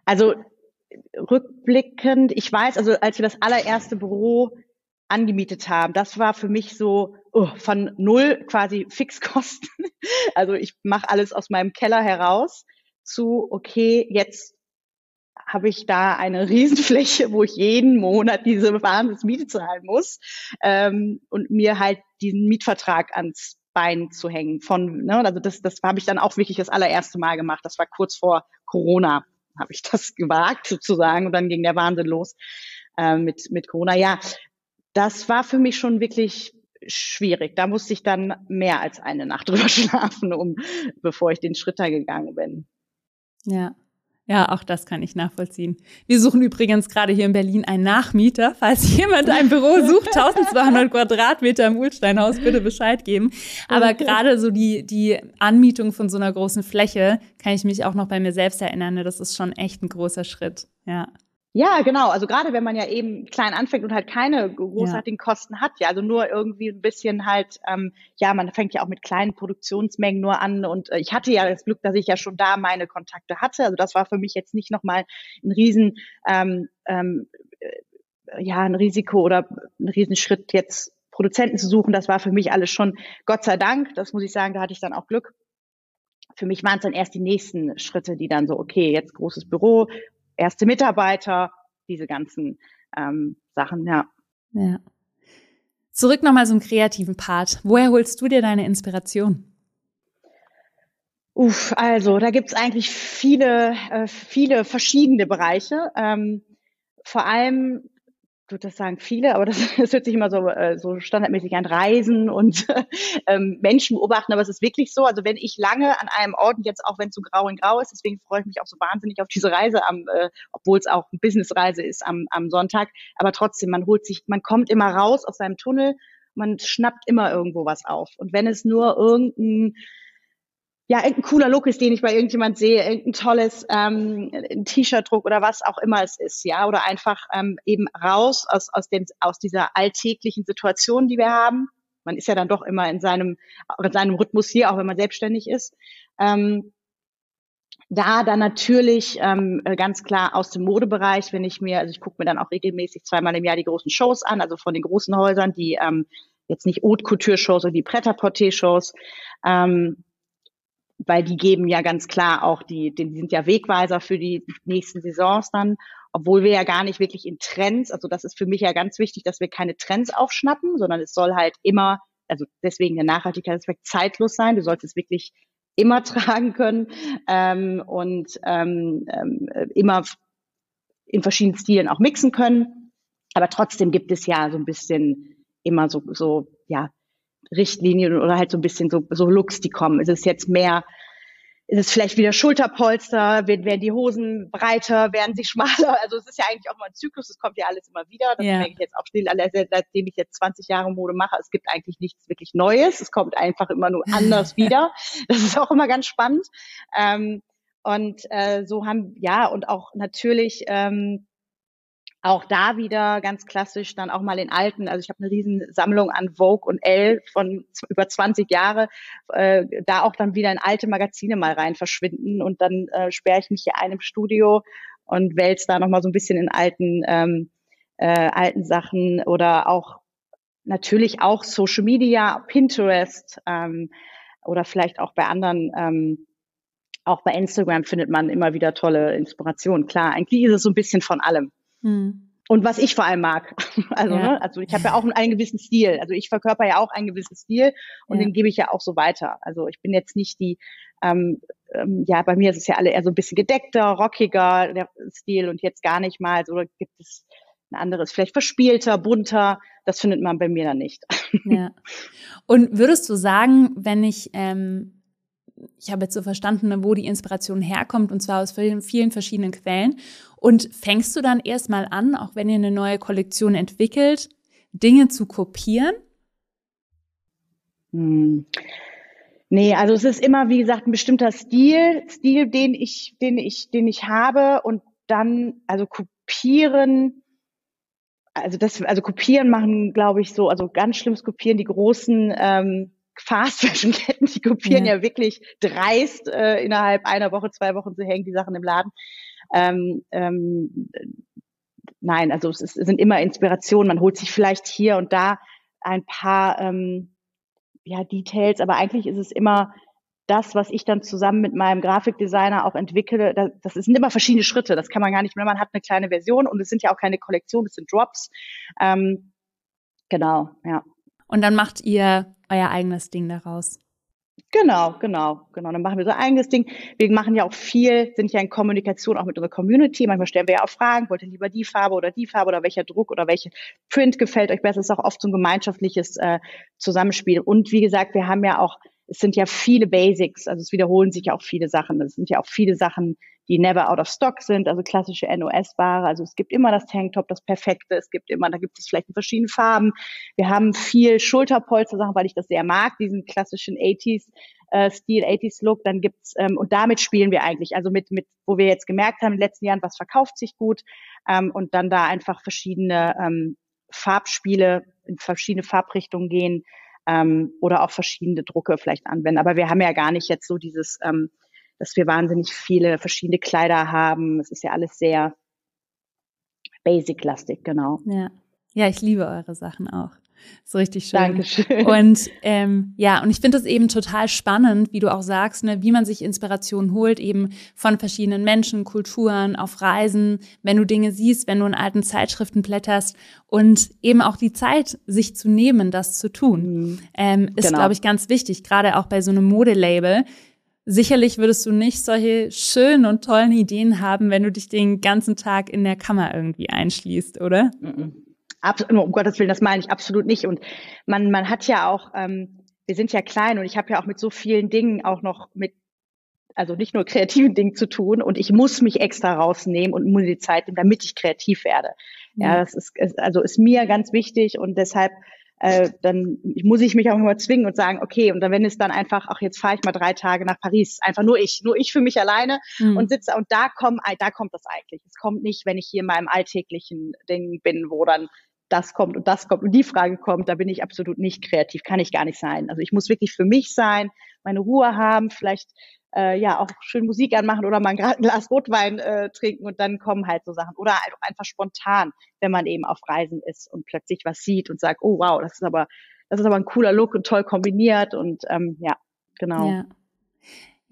also rückblickend, ich weiß, also als wir das allererste Büro angemietet haben, das war für mich so oh, von null quasi Fixkosten. Also ich mache alles aus meinem Keller heraus zu, okay, jetzt habe ich da eine Riesenfläche, wo ich jeden Monat diese Wahnsinnsmiete zahlen muss ähm, und mir halt diesen Mietvertrag ans Bein zu hängen. Von, ne, also das, das habe ich dann auch wirklich das allererste Mal gemacht. Das war kurz vor Corona, habe ich das gewagt sozusagen und dann ging der Wahnsinn los äh, mit mit Corona. Ja, das war für mich schon wirklich schwierig. Da musste ich dann mehr als eine Nacht drüber schlafen, um bevor ich den Schritt da gegangen bin. Ja, Ja, auch das kann ich nachvollziehen. Wir suchen übrigens gerade hier in Berlin einen Nachmieter. Falls jemand ein Büro sucht, 1200 Quadratmeter im Ulsteinhaus, bitte Bescheid geben. Aber gerade so die, die Anmietung von so einer großen Fläche kann ich mich auch noch bei mir selbst erinnern. Ne? Das ist schon echt ein großer Schritt. Ja. Ja, genau. Also gerade wenn man ja eben klein anfängt und halt keine großartigen ja. Kosten hat, ja, also nur irgendwie ein bisschen halt, ähm, ja, man fängt ja auch mit kleinen Produktionsmengen nur an und äh, ich hatte ja das Glück, dass ich ja schon da meine Kontakte hatte. Also das war für mich jetzt nicht nochmal ein riesen, ähm, ähm, äh, ja, ein Risiko oder ein Riesenschritt jetzt Produzenten zu suchen. Das war für mich alles schon, Gott sei Dank, das muss ich sagen, da hatte ich dann auch Glück für mich waren es dann erst die nächsten Schritte, die dann so, okay, jetzt großes Büro, erste Mitarbeiter, diese ganzen ähm, Sachen, ja. Ja. Zurück nochmal zum kreativen Part. Woher holst du dir deine Inspiration? Uff, also da gibt's eigentlich viele, äh, viele verschiedene Bereiche. Ähm, vor allem würde das sagen viele, aber das, das hört sich immer so, äh, so standardmäßig an Reisen und ähm, Menschen beobachten, aber es ist wirklich so. Also wenn ich lange an einem Ort, jetzt auch wenn es so grau in grau ist, deswegen freue ich mich auch so wahnsinnig auf diese Reise, am, äh, obwohl es auch eine Businessreise ist am, am Sonntag, aber trotzdem, man holt sich, man kommt immer raus aus seinem Tunnel, man schnappt immer irgendwo was auf. Und wenn es nur irgendein ja, irgendein cooler Look ist, den ich bei irgendjemand sehe, irgendein tolles ähm, T-Shirt-Druck oder was auch immer es ist, ja, oder einfach ähm, eben raus aus, aus, dem, aus dieser alltäglichen Situation, die wir haben. Man ist ja dann doch immer in seinem, in seinem Rhythmus hier, auch wenn man selbstständig ist. Ähm, da dann natürlich ähm, ganz klar aus dem Modebereich, wenn ich mir, also ich gucke mir dann auch regelmäßig zweimal im Jahr die großen Shows an, also von den großen Häusern, die ähm, jetzt nicht Haute Couture Shows, sondern die Pret-à-Porter Shows. Ähm, weil die geben ja ganz klar auch die, die sind ja Wegweiser für die nächsten Saisons dann, obwohl wir ja gar nicht wirklich in Trends, also das ist für mich ja ganz wichtig, dass wir keine Trends aufschnappen, sondern es soll halt immer, also deswegen der Nachhaltigkeitsaspekt zeitlos sein. Du sollst es wirklich immer tragen können ähm, und ähm, ähm, immer in verschiedenen Stilen auch mixen können. Aber trotzdem gibt es ja so ein bisschen immer so, so ja, Richtlinien oder halt so ein bisschen so, so Looks, die kommen. Ist es jetzt mehr, ist es vielleicht wieder Schulterpolster, werden die Hosen breiter, werden sie schmaler? Also es ist ja eigentlich auch mal ein Zyklus, es kommt ja alles immer wieder. Das ja. merke ich jetzt auch still, seitdem ich jetzt 20 Jahre Mode mache. Es gibt eigentlich nichts wirklich Neues. Es kommt einfach immer nur anders wieder. Das ist auch immer ganz spannend. Ähm, und äh, so haben, ja, und auch natürlich ähm, auch da wieder ganz klassisch dann auch mal in alten, also ich habe eine riesen Sammlung an Vogue und Elle von über 20 Jahre, äh, da auch dann wieder in alte Magazine mal rein verschwinden und dann äh, sperre ich mich hier ein im Studio und wälze da nochmal so ein bisschen in alten, ähm, äh, alten Sachen oder auch natürlich auch Social Media, Pinterest ähm, oder vielleicht auch bei anderen ähm, auch bei Instagram findet man immer wieder tolle Inspirationen. Klar, eigentlich ist es so ein bisschen von allem. Mhm. Und was ich vor allem mag. Also, ja. ne, also ich habe ja auch einen gewissen Stil. Also ich verkörper ja auch einen gewissen Stil und ja. den gebe ich ja auch so weiter. Also ich bin jetzt nicht die, ähm, ähm, ja, bei mir ist es ja alle eher so ein bisschen gedeckter, rockiger der Stil und jetzt gar nicht mal. So gibt es ein anderes, vielleicht verspielter, bunter. Das findet man bei mir dann nicht. Ja. Und würdest du sagen, wenn ich ähm, ich habe jetzt so verstanden, wo die Inspiration herkommt, und zwar aus vielen, vielen verschiedenen Quellen. Und fängst du dann erstmal an, auch wenn ihr eine neue Kollektion entwickelt, Dinge zu kopieren? Hm. Nee, also es ist immer, wie gesagt, ein bestimmter Stil, Stil, den ich, den ich, den ich habe und dann, also kopieren, also das, also kopieren machen, glaube ich, so, also ganz schlimmes Kopieren, die großen ähm, Fast-Fashion-Ketten, die kopieren ja, ja wirklich dreist äh, innerhalb einer Woche, zwei Wochen, so hängen die Sachen im Laden. Ähm, ähm, nein, also es, ist, es sind immer Inspirationen. Man holt sich vielleicht hier und da ein paar ähm, ja, Details, aber eigentlich ist es immer das, was ich dann zusammen mit meinem Grafikdesigner auch entwickle, das, das sind immer verschiedene Schritte. Das kann man gar nicht mehr. Man hat eine kleine Version und es sind ja auch keine Kollektionen, es sind Drops. Ähm, genau, ja. Und dann macht ihr euer eigenes Ding daraus. Genau, genau, genau. Dann machen wir so ein eigenes Ding. Wir machen ja auch viel, sind ja in Kommunikation auch mit unserer Community. Manchmal stellen wir ja auch Fragen, wollt ihr lieber die Farbe oder die Farbe oder welcher Druck oder welche Print gefällt euch besser? Das ist auch oft so ein gemeinschaftliches äh, Zusammenspiel. Und wie gesagt, wir haben ja auch es sind ja viele Basics, also es wiederholen sich ja auch viele Sachen. Es sind ja auch viele Sachen, die never out of stock sind, also klassische NOS-Ware. Also es gibt immer das Tanktop, das Perfekte. Es gibt immer, da gibt es vielleicht in verschiedenen Farben. Wir haben viel Schulterpolster-Sachen, weil ich das sehr mag, diesen klassischen 80s äh, Stil, 80s Look. Dann gibt's ähm, und damit spielen wir eigentlich. Also mit, mit, wo wir jetzt gemerkt haben in den letzten Jahren, was verkauft sich gut ähm, und dann da einfach verschiedene ähm, Farbspiele in verschiedene Farbrichtungen gehen ähm, oder auch verschiedene Drucke vielleicht anwenden. Aber wir haben ja gar nicht jetzt so dieses, ähm, dass wir wahnsinnig viele verschiedene Kleider haben. Es ist ja alles sehr basic-lastig, genau. Ja. ja, ich liebe eure Sachen auch. So richtig schön. Dankeschön. Und ähm, ja, und ich finde es eben total spannend, wie du auch sagst, ne, wie man sich Inspiration holt, eben von verschiedenen Menschen, Kulturen, auf Reisen, wenn du Dinge siehst, wenn du in alten Zeitschriften blätterst und eben auch die Zeit, sich zu nehmen, das zu tun, mhm. ähm, ist, genau. glaube ich, ganz wichtig, gerade auch bei so einem Modelabel. Sicherlich würdest du nicht solche schönen und tollen Ideen haben, wenn du dich den ganzen Tag in der Kammer irgendwie einschließt, oder? Mhm um Gottes Willen, das meine ich absolut nicht. Und man, man hat ja auch, ähm, wir sind ja klein und ich habe ja auch mit so vielen Dingen auch noch mit, also nicht nur kreativen Dingen zu tun und ich muss mich extra rausnehmen und muss die Zeit nehmen, damit ich kreativ werde. Ja, ja das ist, also ist mir ganz wichtig und deshalb äh, dann muss ich mich auch immer zwingen und sagen, okay, und dann wenn es dann einfach, ach jetzt fahre ich mal drei Tage nach Paris, einfach nur ich, nur ich für mich alleine mhm. und sitze und da kommt, da kommt das eigentlich. Es kommt nicht, wenn ich hier in meinem alltäglichen Ding bin, wo dann das kommt und das kommt und die Frage kommt, da bin ich absolut nicht kreativ, kann ich gar nicht sein. Also ich muss wirklich für mich sein, meine Ruhe haben, vielleicht äh, ja auch schön Musik anmachen oder mal ein Glas Rotwein äh, trinken und dann kommen halt so Sachen. Oder halt auch einfach spontan, wenn man eben auf Reisen ist und plötzlich was sieht und sagt, oh wow, das ist aber, das ist aber ein cooler Look und toll kombiniert und ähm, ja, genau. Ja.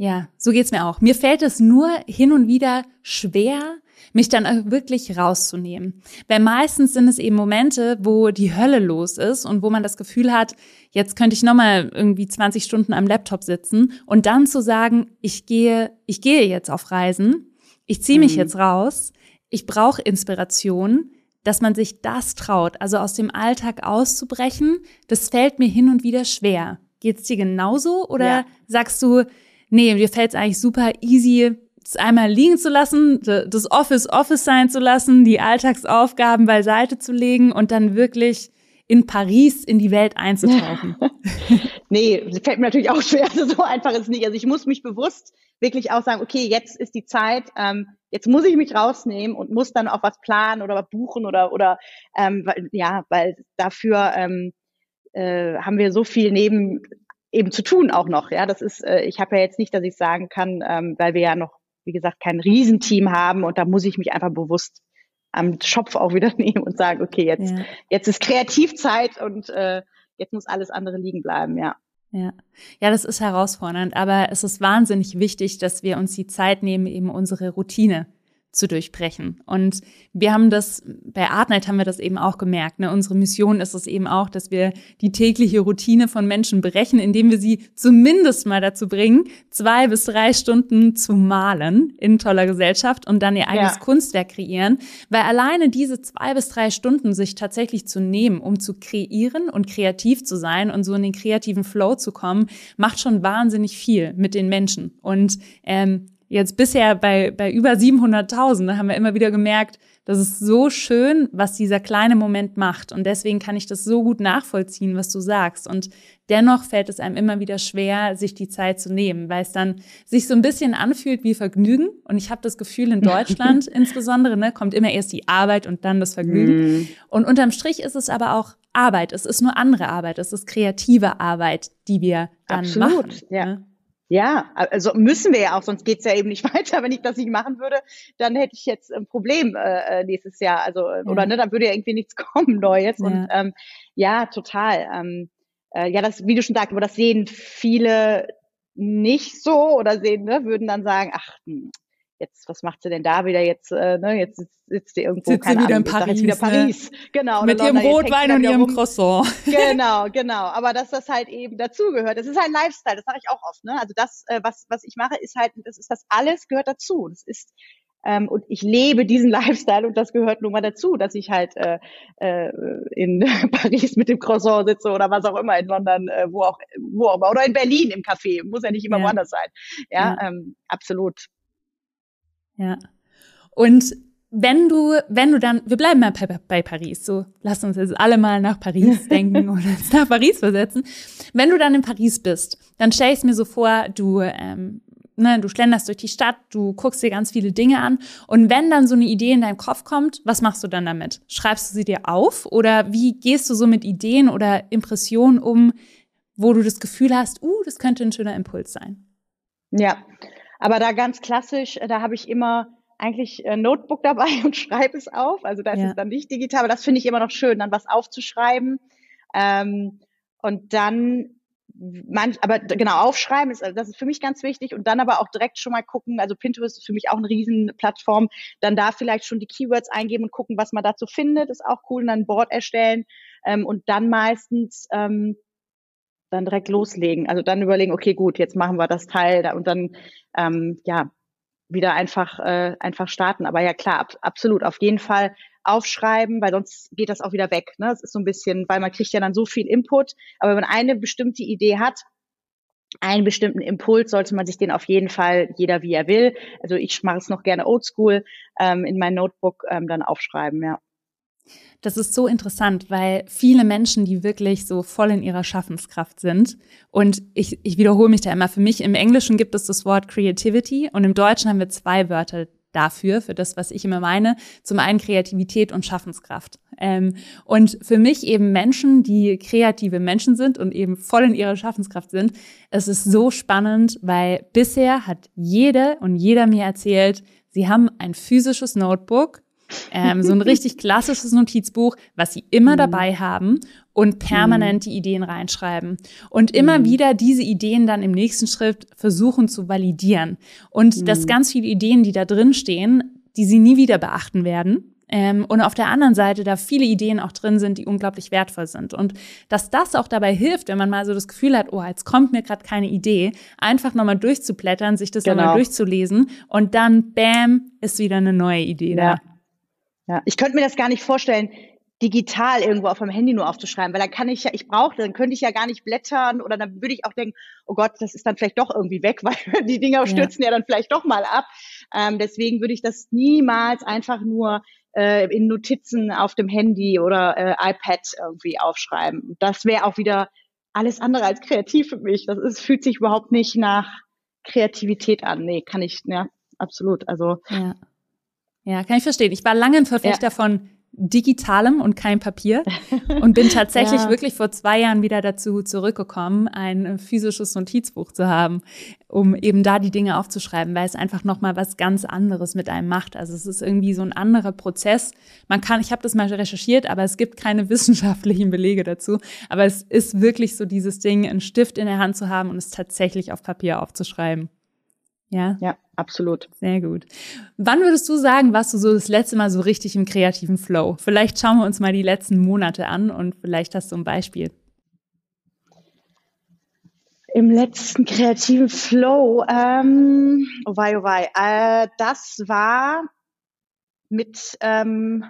Ja, so geht's mir auch. Mir fällt es nur hin und wieder schwer, mich dann wirklich rauszunehmen. Weil meistens sind es eben Momente, wo die Hölle los ist und wo man das Gefühl hat, jetzt könnte ich nochmal irgendwie 20 Stunden am Laptop sitzen und dann zu sagen, ich gehe, ich gehe jetzt auf Reisen, ich ziehe mich mhm. jetzt raus, ich brauche Inspiration, dass man sich das traut, also aus dem Alltag auszubrechen, das fällt mir hin und wieder schwer. Geht's dir genauso oder ja. sagst du, nee, mir fällt's eigentlich super easy, es einmal liegen zu lassen, das Office Office sein zu lassen, die Alltagsaufgaben beiseite zu legen und dann wirklich in Paris in die Welt einzutauchen. nee, fällt mir natürlich auch schwer. Also so einfach ist es nicht. Also ich muss mich bewusst wirklich auch sagen, okay, jetzt ist die Zeit, ähm, jetzt muss ich mich rausnehmen und muss dann auch was planen oder was buchen oder oder ähm, weil, ja, weil dafür ähm, äh, haben wir so viel neben eben zu tun auch noch. Ja, das ist, äh, ich habe ja jetzt nicht, dass ich sagen kann, ähm, weil wir ja noch wie gesagt, kein Riesenteam haben und da muss ich mich einfach bewusst am Schopf auch wieder nehmen und sagen, okay, jetzt, ja. jetzt ist Kreativzeit und äh, jetzt muss alles andere liegen bleiben, ja. Ja. ja, das ist herausfordernd, aber es ist wahnsinnig wichtig, dass wir uns die Zeit nehmen, eben unsere Routine zu durchbrechen. Und wir haben das, bei Artnight haben wir das eben auch gemerkt. Ne? Unsere Mission ist es eben auch, dass wir die tägliche Routine von Menschen brechen, indem wir sie zumindest mal dazu bringen, zwei bis drei Stunden zu malen in toller Gesellschaft und dann ihr eigenes ja. Kunstwerk kreieren. Weil alleine diese zwei bis drei Stunden sich tatsächlich zu nehmen, um zu kreieren und kreativ zu sein und so in den kreativen Flow zu kommen, macht schon wahnsinnig viel mit den Menschen. Und ähm, jetzt bisher bei, bei über 700.000, da haben wir immer wieder gemerkt, das ist so schön, was dieser kleine Moment macht. Und deswegen kann ich das so gut nachvollziehen, was du sagst. Und dennoch fällt es einem immer wieder schwer, sich die Zeit zu nehmen, weil es dann sich so ein bisschen anfühlt wie Vergnügen. Und ich habe das Gefühl, in Deutschland insbesondere, ne, kommt immer erst die Arbeit und dann das Vergnügen. Mm. Und unterm Strich ist es aber auch Arbeit. Es ist nur andere Arbeit. Es ist kreative Arbeit, die wir dann Absolut, machen. Ja. Ne? Ja, also müssen wir ja auch, sonst geht's ja eben nicht weiter. Wenn ich das nicht machen würde, dann hätte ich jetzt ein Problem äh, äh nächstes Jahr. Also, äh, ja. oder ne, dann würde ja irgendwie nichts kommen Neues. Ja. Und ähm, ja, total. Ähm, äh, ja, das, wie du schon sagst, aber das sehen viele nicht so oder sehen, ne, würden dann sagen, ach, hm, jetzt, was macht sie denn da wieder jetzt, äh, ne, jetzt sitzt sie irgendwo, sitzt keine sie wieder Ahnung, in Paris, jetzt wieder Paris. Ne? Genau. Mit ihrem Rotwein und ihrem. Croissant. Genau, genau. Aber dass das halt eben dazugehört. Das ist halt Lifestyle, das sage ich auch oft, ne? Also das, äh, was, was ich mache, ist halt, das ist das alles gehört dazu. Das ist, Ähm, und ich lebe diesen Lifestyle und das gehört nun mal dazu, dass ich halt äh, äh, in Paris mit dem Croissant sitze oder was auch immer in London, äh, wo auch, wo auch immer, oder in Berlin im Café, muss ja nicht immer ja. woanders sein. Ja, ja. Ähm, absolut. Ja. Und wenn du, wenn du dann, wir bleiben mal bei, bei, Paris, so lass uns jetzt alle mal nach Paris denken oder uns nach Paris versetzen. Wenn du dann in Paris bist, dann stell ich es mir so vor, du, ähm, ne, du schlenderst durch die Stadt, du guckst dir ganz viele Dinge an und wenn dann so eine Idee in deinem Kopf kommt, was machst du dann damit? Schreibst du sie dir auf oder wie gehst du so mit Ideen oder Impressionen um, wo du das Gefühl hast, uh, das könnte ein schöner Impuls sein? Ja, aber da ganz klassisch, da habe ich immer eigentlich ein Notebook dabei und schreibe es auf. Also da ist ja. es dann nicht digital, aber das finde ich immer noch schön, dann was aufzuschreiben. Ähm, und dann manch, aber genau aufschreiben ist, also das ist für mich ganz wichtig und dann aber auch direkt schon mal gucken, also Pinterest ist für mich auch eine Riesenplattform, dann da vielleicht schon die Keywords eingeben und gucken, was man dazu findet, ist auch cool und dann ein Board erstellen ähm, und dann meistens ähm, dann direkt loslegen, also dann überlegen, okay, gut, jetzt machen wir das Teil da und dann ähm, ja wieder einfach, äh, einfach starten. Aber ja klar, ab, absolut, auf jeden Fall aufschreiben, weil sonst geht das auch wieder weg. Ne? Es ist so ein bisschen, weil man kriegt ja dann so viel Input. Aber wenn man eine bestimmte Idee hat, einen bestimmten Impuls, sollte man sich den auf jeden Fall, jeder wie er will. Also ich mache es noch gerne oldschool, ähm, in mein Notebook ähm, dann aufschreiben, ja. Das ist so interessant, weil viele Menschen, die wirklich so voll in ihrer Schaffenskraft sind, und ich, ich wiederhole mich da immer, für mich im Englischen gibt es das Wort Creativity und im Deutschen haben wir zwei Wörter dafür, für das, was ich immer meine. Zum einen Kreativität und Schaffenskraft. Ähm, und für mich eben Menschen, die kreative Menschen sind und eben voll in ihrer Schaffenskraft sind, es ist so spannend, weil bisher hat jede und jeder mir erzählt, sie haben ein physisches Notebook ähm, so ein richtig klassisches Notizbuch, was sie immer mhm. dabei haben und permanent mhm. die Ideen reinschreiben. Und immer mhm. wieder diese Ideen dann im nächsten Schritt versuchen zu validieren. Und mhm. dass ganz viele Ideen, die da drin stehen, die sie nie wieder beachten werden. Ähm, und auf der anderen Seite da viele Ideen auch drin sind, die unglaublich wertvoll sind. Und dass das auch dabei hilft, wenn man mal so das Gefühl hat, oh, jetzt kommt mir gerade keine Idee, einfach nochmal durchzublättern, sich das genau. nochmal durchzulesen und dann, bam, ist wieder eine neue Idee ja. da. Ja, ich könnte mir das gar nicht vorstellen, digital irgendwo auf meinem Handy nur aufzuschreiben, weil dann kann ich ja, ich brauche, dann könnte ich ja gar nicht blättern oder dann würde ich auch denken, oh Gott, das ist dann vielleicht doch irgendwie weg, weil die Dinger stürzen ja, ja dann vielleicht doch mal ab. Ähm, deswegen würde ich das niemals einfach nur äh, in Notizen auf dem Handy oder äh, iPad irgendwie aufschreiben. Das wäre auch wieder alles andere als kreativ für mich. Das ist, fühlt sich überhaupt nicht nach Kreativität an. Nee, kann ich, ja, absolut. Also ja. Ja, kann ich verstehen. Ich war lange ein Verfechter ja. von digitalem und kein Papier und bin tatsächlich ja. wirklich vor zwei Jahren wieder dazu zurückgekommen, ein physisches Notizbuch zu haben, um eben da die Dinge aufzuschreiben, weil es einfach noch mal was ganz anderes mit einem macht. Also es ist irgendwie so ein anderer Prozess. Man kann, ich habe das mal recherchiert, aber es gibt keine wissenschaftlichen Belege dazu. Aber es ist wirklich so dieses Ding, einen Stift in der Hand zu haben und es tatsächlich auf Papier aufzuschreiben. Ja. Ja, absolut. Sehr gut. Wann würdest du sagen, warst du so das letzte Mal so richtig im kreativen Flow? Vielleicht schauen wir uns mal die letzten Monate an und vielleicht hast du ein Beispiel. Im letzten kreativen Flow, ähm, oh wei, oh wei, äh, das war mit ähm,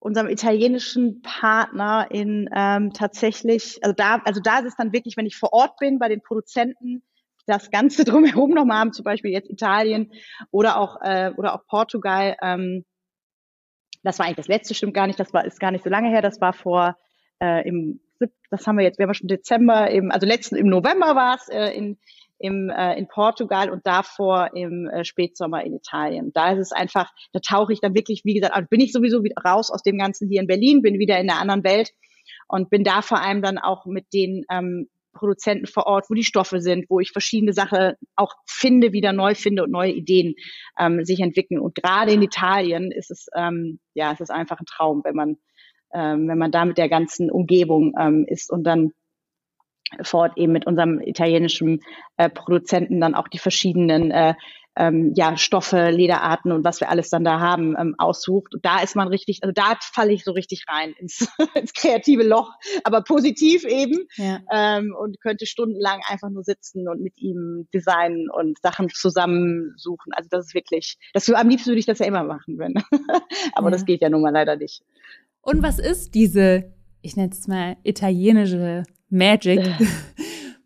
unserem italienischen Partner in ähm, tatsächlich, also da, also da ist es dann wirklich, wenn ich vor Ort bin bei den Produzenten, das Ganze drumherum nochmal haben, zum Beispiel jetzt Italien oder auch, äh, oder auch Portugal. Ähm, das war eigentlich das letzte, stimmt gar nicht, das war, ist gar nicht so lange her, das war vor äh, im, das haben wir jetzt, wir haben schon Dezember, im, also letzten, im November war es äh, in, im, äh, in Portugal und davor im äh, Spätsommer in Italien. Da ist es einfach, da tauche ich dann wirklich, wie gesagt, also bin ich sowieso wieder raus aus dem Ganzen hier in Berlin, bin wieder in der anderen Welt und bin da vor allem dann auch mit den ähm, Produzenten vor Ort, wo die Stoffe sind, wo ich verschiedene Sachen auch finde, wieder neu finde und neue Ideen ähm, sich entwickeln. Und gerade in Italien ist es, ähm, ja, es ist einfach ein Traum, wenn man, ähm, wenn man da mit der ganzen Umgebung ähm, ist und dann vor Ort eben mit unserem italienischen äh, Produzenten dann auch die verschiedenen äh, ähm, ja, Stoffe, Lederarten und was wir alles dann da haben, ähm, aussucht. Da ist man richtig, also da falle ich so richtig rein ins, ins kreative Loch, aber positiv eben ja. ähm, und könnte stundenlang einfach nur sitzen und mit ihm designen und Sachen zusammensuchen. Also das ist wirklich, das am liebsten würde ich das ja immer machen, wenn. aber ja. das geht ja nun mal leider nicht. Und was ist diese, ich nenne es mal italienische Magic?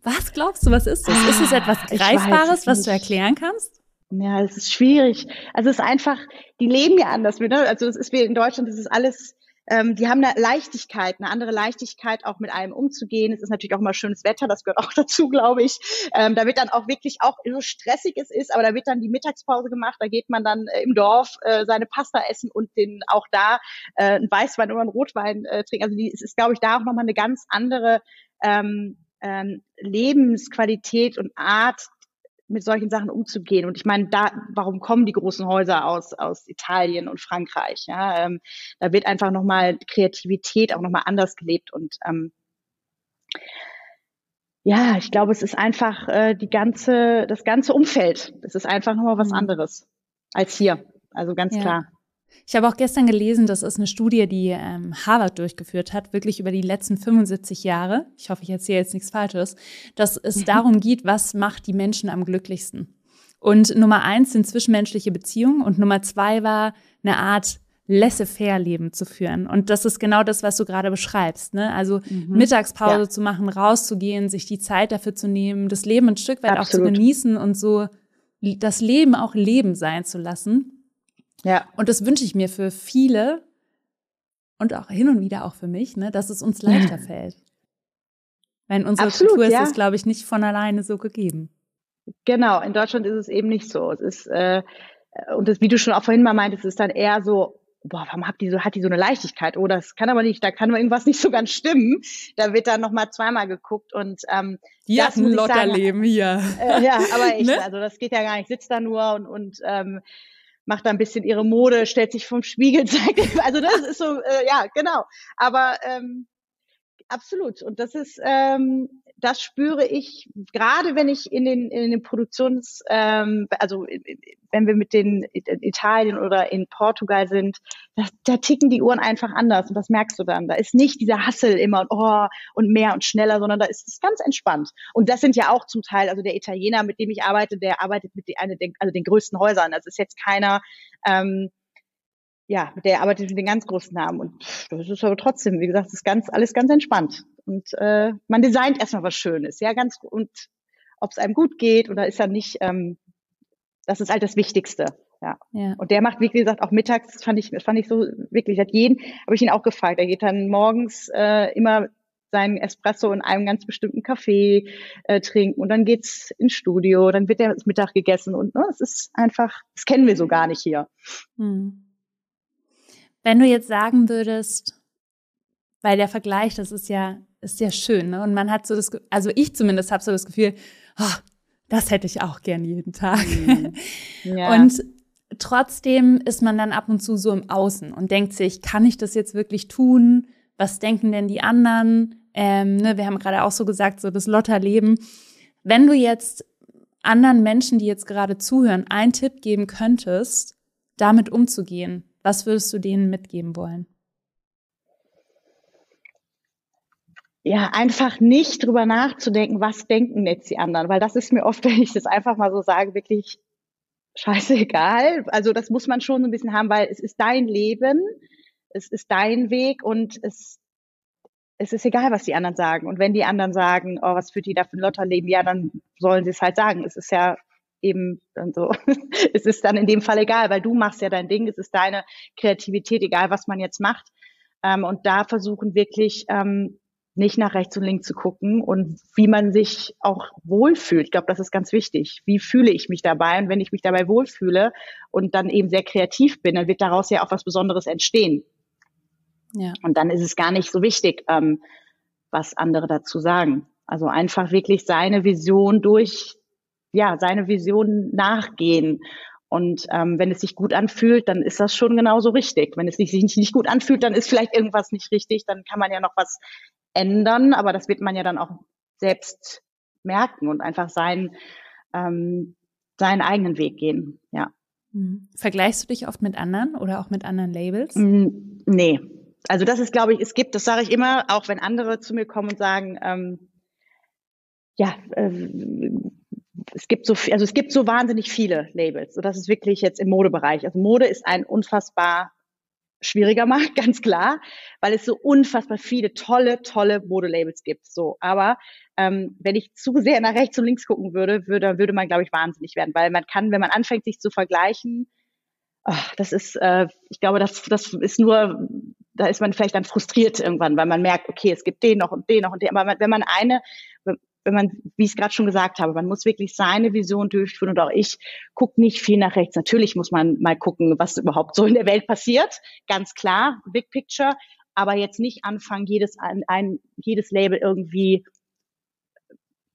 Was glaubst du, was ist das? Ist es etwas ah, Greifbares, was du erklären kannst? Ja, es ist schwierig. Also es ist einfach, die leben ja anders. Ne? Also es ist wie in Deutschland, das ist alles, ähm, die haben eine Leichtigkeit, eine andere Leichtigkeit, auch mit allem umzugehen. Es ist natürlich auch immer schönes Wetter, das gehört auch dazu, glaube ich. Ähm, da wird dann auch wirklich, auch so stressig es ist, aber da wird dann die Mittagspause gemacht, da geht man dann äh, im Dorf äh, seine Pasta essen und den auch da äh, einen Weißwein oder einen Rotwein äh, trinken. Also die, es ist, glaube ich, da auch nochmal eine ganz andere ähm, ähm, Lebensqualität und Art, mit solchen Sachen umzugehen. Und ich meine, da, warum kommen die großen Häuser aus, aus Italien und Frankreich? Ja, ähm, da wird einfach nochmal Kreativität auch nochmal anders gelebt und ähm, ja, ich glaube, es ist einfach äh, die ganze, das ganze Umfeld. Es ist einfach nochmal was mhm. anderes als hier. Also ganz ja. klar. Ich habe auch gestern gelesen, das ist eine Studie, die ähm, Harvard durchgeführt hat, wirklich über die letzten 75 Jahre. Ich hoffe, ich erzähle jetzt nichts Falsches, dass es darum geht, was macht die Menschen am glücklichsten. Und Nummer eins sind zwischenmenschliche Beziehungen und Nummer zwei war eine Art laissez-faire-Leben zu führen. Und das ist genau das, was du gerade beschreibst. Ne? Also mhm. Mittagspause ja. zu machen, rauszugehen, sich die Zeit dafür zu nehmen, das Leben ein Stück weit Absolut. auch zu genießen und so das Leben auch Leben sein zu lassen. Ja. Und das wünsche ich mir für viele und auch hin und wieder auch für mich, ne, dass es uns leichter fällt. Weil in unserer Absolut, Kultur ist ja. es, glaube ich, nicht von alleine so gegeben. Genau, in Deutschland ist es eben nicht so. Es ist, äh, und das, wie du schon auch vorhin mal meintest, ist dann eher so, boah, warum hat die so, hat die so eine Leichtigkeit? Oh, das kann aber nicht, da kann irgendwas nicht so ganz stimmen. Da wird dann nochmal zweimal geguckt und ähm, die hat ein Lotterleben hier. Äh, ja, aber echt, ne? also das geht ja gar nicht, sitzt da nur und, und ähm, macht da ein bisschen ihre Mode, stellt sich vom Spiegel, zeigt, also das ist so, äh, ja, genau. Aber ähm, absolut. Und das ist, ähm, das spüre ich gerade, wenn ich in den in den Produktions, ähm, also wenn wir mit den in Italien oder in Portugal sind, da, da ticken die Uhren einfach anders und das merkst du dann. Da ist nicht dieser Hassel immer und oh und mehr und schneller, sondern da ist es ganz entspannt. Und das sind ja auch zum Teil, also der Italiener, mit dem ich arbeite, der arbeitet mit die, eine, also den größten Häusern. Das ist jetzt keiner, ähm, ja, der arbeitet mit den ganz großen Namen. Und das ist aber trotzdem, wie gesagt, das ist ganz, alles ganz entspannt. Und äh, man designt erstmal was Schönes, ja, ganz und ob es einem gut geht oder ist er nicht, ähm, das ist halt das Wichtigste. Ja. ja. Und der macht, wie gesagt, auch mittags, das fand ich, das fand ich so wirklich, hat jeden, habe ich ihn auch gefragt. Er geht dann morgens äh, immer seinen Espresso in einem ganz bestimmten Café äh, trinken und dann geht's ins Studio, dann wird er das Mittag gegessen und ne, es ist einfach, das kennen wir so gar nicht hier. Hm. Wenn du jetzt sagen würdest, weil der Vergleich, das ist ja, ist ja schön, ne? Und man hat so das, also ich zumindest habe so das Gefühl, oh, das hätte ich auch gern jeden Tag. Mhm. Ja. Und trotzdem ist man dann ab und zu so im Außen und denkt sich, kann ich das jetzt wirklich tun? Was denken denn die anderen? Ähm, ne, wir haben gerade auch so gesagt, so das Lotterleben. Wenn du jetzt anderen Menschen, die jetzt gerade zuhören, einen Tipp geben könntest, damit umzugehen, was würdest du denen mitgeben wollen? Ja, einfach nicht drüber nachzudenken, was denken jetzt die anderen, weil das ist mir oft, wenn ich das einfach mal so sage, wirklich scheißegal. Also das muss man schon so ein bisschen haben, weil es ist dein Leben, es ist dein Weg und es, es ist egal, was die anderen sagen. Und wenn die anderen sagen, oh, was führt die da für ein Lotterleben, ja, dann sollen sie es halt sagen. Es ist ja eben dann so, es ist dann in dem Fall egal, weil du machst ja dein Ding, es ist deine Kreativität, egal was man jetzt macht. Ähm, und da versuchen wirklich ähm, nicht nach rechts und links zu gucken und wie man sich auch wohlfühlt. Ich glaube, das ist ganz wichtig. Wie fühle ich mich dabei? Und wenn ich mich dabei wohlfühle und dann eben sehr kreativ bin, dann wird daraus ja auch was Besonderes entstehen. Ja. Und dann ist es gar nicht so wichtig, ähm, was andere dazu sagen. Also einfach wirklich seine Vision durch ja, seine Vision nachgehen. Und ähm, wenn es sich gut anfühlt, dann ist das schon genauso richtig. Wenn es sich nicht, nicht gut anfühlt, dann ist vielleicht irgendwas nicht richtig. Dann kann man ja noch was ändern, aber das wird man ja dann auch selbst merken und einfach sein, ähm, seinen eigenen Weg gehen, ja. Mhm. Vergleichst du dich oft mit anderen oder auch mit anderen Labels? Mm, nee. Also das ist, glaube ich, es gibt, das sage ich immer, auch wenn andere zu mir kommen und sagen, ähm, ja, äh, es gibt so, also es gibt so wahnsinnig viele Labels. So, das ist wirklich jetzt im Modebereich. Also Mode ist ein unfassbar schwieriger Markt, ganz klar, weil es so unfassbar viele tolle, tolle Modelabels gibt. So, aber ähm, wenn ich zu sehr nach rechts und links gucken würde, würde, würde man, glaube ich, wahnsinnig werden, weil man kann, wenn man anfängt, sich zu vergleichen, oh, das ist, äh, ich glaube, das, das ist nur, da ist man vielleicht dann frustriert irgendwann, weil man merkt, okay, es gibt den noch und den noch und den. Aber wenn man eine, wenn man, wie ich es gerade schon gesagt habe, man muss wirklich seine Vision durchführen und auch ich gucke nicht viel nach rechts. Natürlich muss man mal gucken, was überhaupt so in der Welt passiert, ganz klar, Big Picture, aber jetzt nicht anfangen, jedes ein, ein jedes Label irgendwie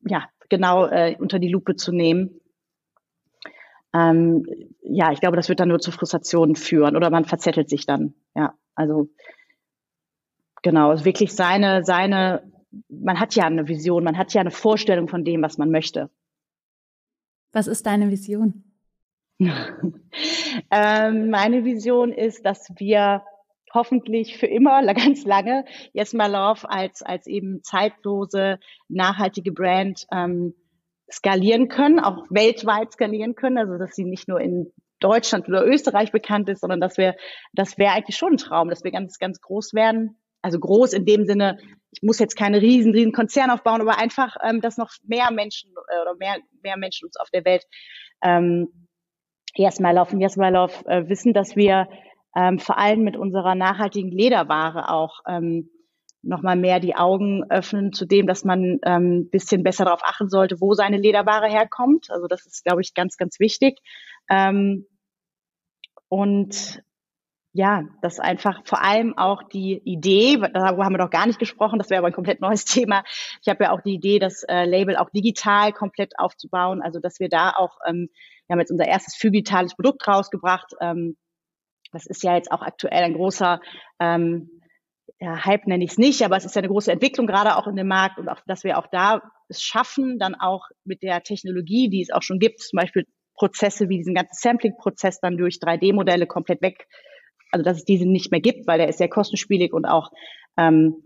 ja genau äh, unter die Lupe zu nehmen. Ähm, ja, ich glaube, das wird dann nur zu Frustrationen führen oder man verzettelt sich dann. Ja, also genau, also wirklich seine seine man hat ja eine Vision, man hat ja eine Vorstellung von dem, was man möchte. Was ist deine Vision? ähm, meine Vision ist, dass wir hoffentlich für immer, ganz lange, Yes My Love als, als eben zeitlose, nachhaltige Brand ähm, skalieren können, auch weltweit skalieren können, also dass sie nicht nur in Deutschland oder Österreich bekannt ist, sondern dass wir, das wäre eigentlich schon ein Traum, dass wir ganz, ganz groß werden also groß in dem Sinne, ich muss jetzt keine riesen, riesen Konzern aufbauen, aber einfach, ähm, dass noch mehr Menschen äh, oder mehr, mehr Menschen uns auf der Welt ähm, Yes My Love und Yes My Love äh, wissen, dass wir ähm, vor allem mit unserer nachhaltigen Lederware auch ähm, nochmal mehr die Augen öffnen zu dem, dass man ähm, bisschen besser darauf achten sollte, wo seine Lederware herkommt. Also das ist, glaube ich, ganz, ganz wichtig. Ähm, und ja, das einfach vor allem auch die Idee, darüber haben wir doch gar nicht gesprochen, das wäre aber ein komplett neues Thema. Ich habe ja auch die Idee, das äh, Label auch digital komplett aufzubauen, also dass wir da auch, ähm, wir haben jetzt unser erstes phygitales Produkt rausgebracht. Ähm, das ist ja jetzt auch aktuell ein großer ähm, ja, Hype nenne ich es nicht, aber es ist ja eine große Entwicklung gerade auch in dem Markt und auch, dass wir auch da es schaffen, dann auch mit der Technologie, die es auch schon gibt, zum Beispiel Prozesse wie diesen ganzen Sampling-Prozess dann durch 3D-Modelle komplett weg also dass es diesen nicht mehr gibt, weil der ist sehr kostenspielig und auch ähm,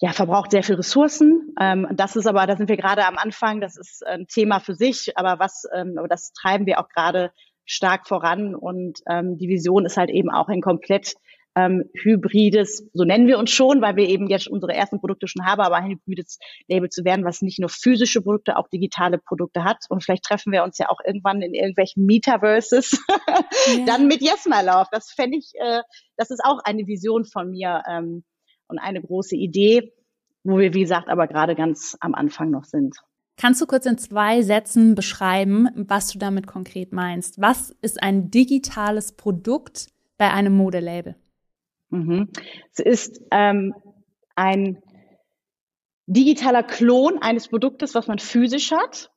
ja, verbraucht sehr viel Ressourcen. Ähm, das ist aber, da sind wir gerade am Anfang, das ist ein Thema für sich, aber was, ähm, aber das treiben wir auch gerade stark voran und ähm, die Vision ist halt eben auch ein komplett ähm, hybrides, so nennen wir uns schon, weil wir eben jetzt unsere ersten Produkte schon haben, aber ein hybrides Label zu werden, was nicht nur physische Produkte, auch digitale Produkte hat. Und vielleicht treffen wir uns ja auch irgendwann in irgendwelchen Metaverses ja. dann mit Yes My Love. Das fände ich, äh, das ist auch eine Vision von mir ähm, und eine große Idee, wo wir, wie gesagt, aber gerade ganz am Anfang noch sind. Kannst du kurz in zwei Sätzen beschreiben, was du damit konkret meinst? Was ist ein digitales Produkt bei einem Modelabel? Mhm. Es ist ähm, ein digitaler Klon eines Produktes, was man physisch hat,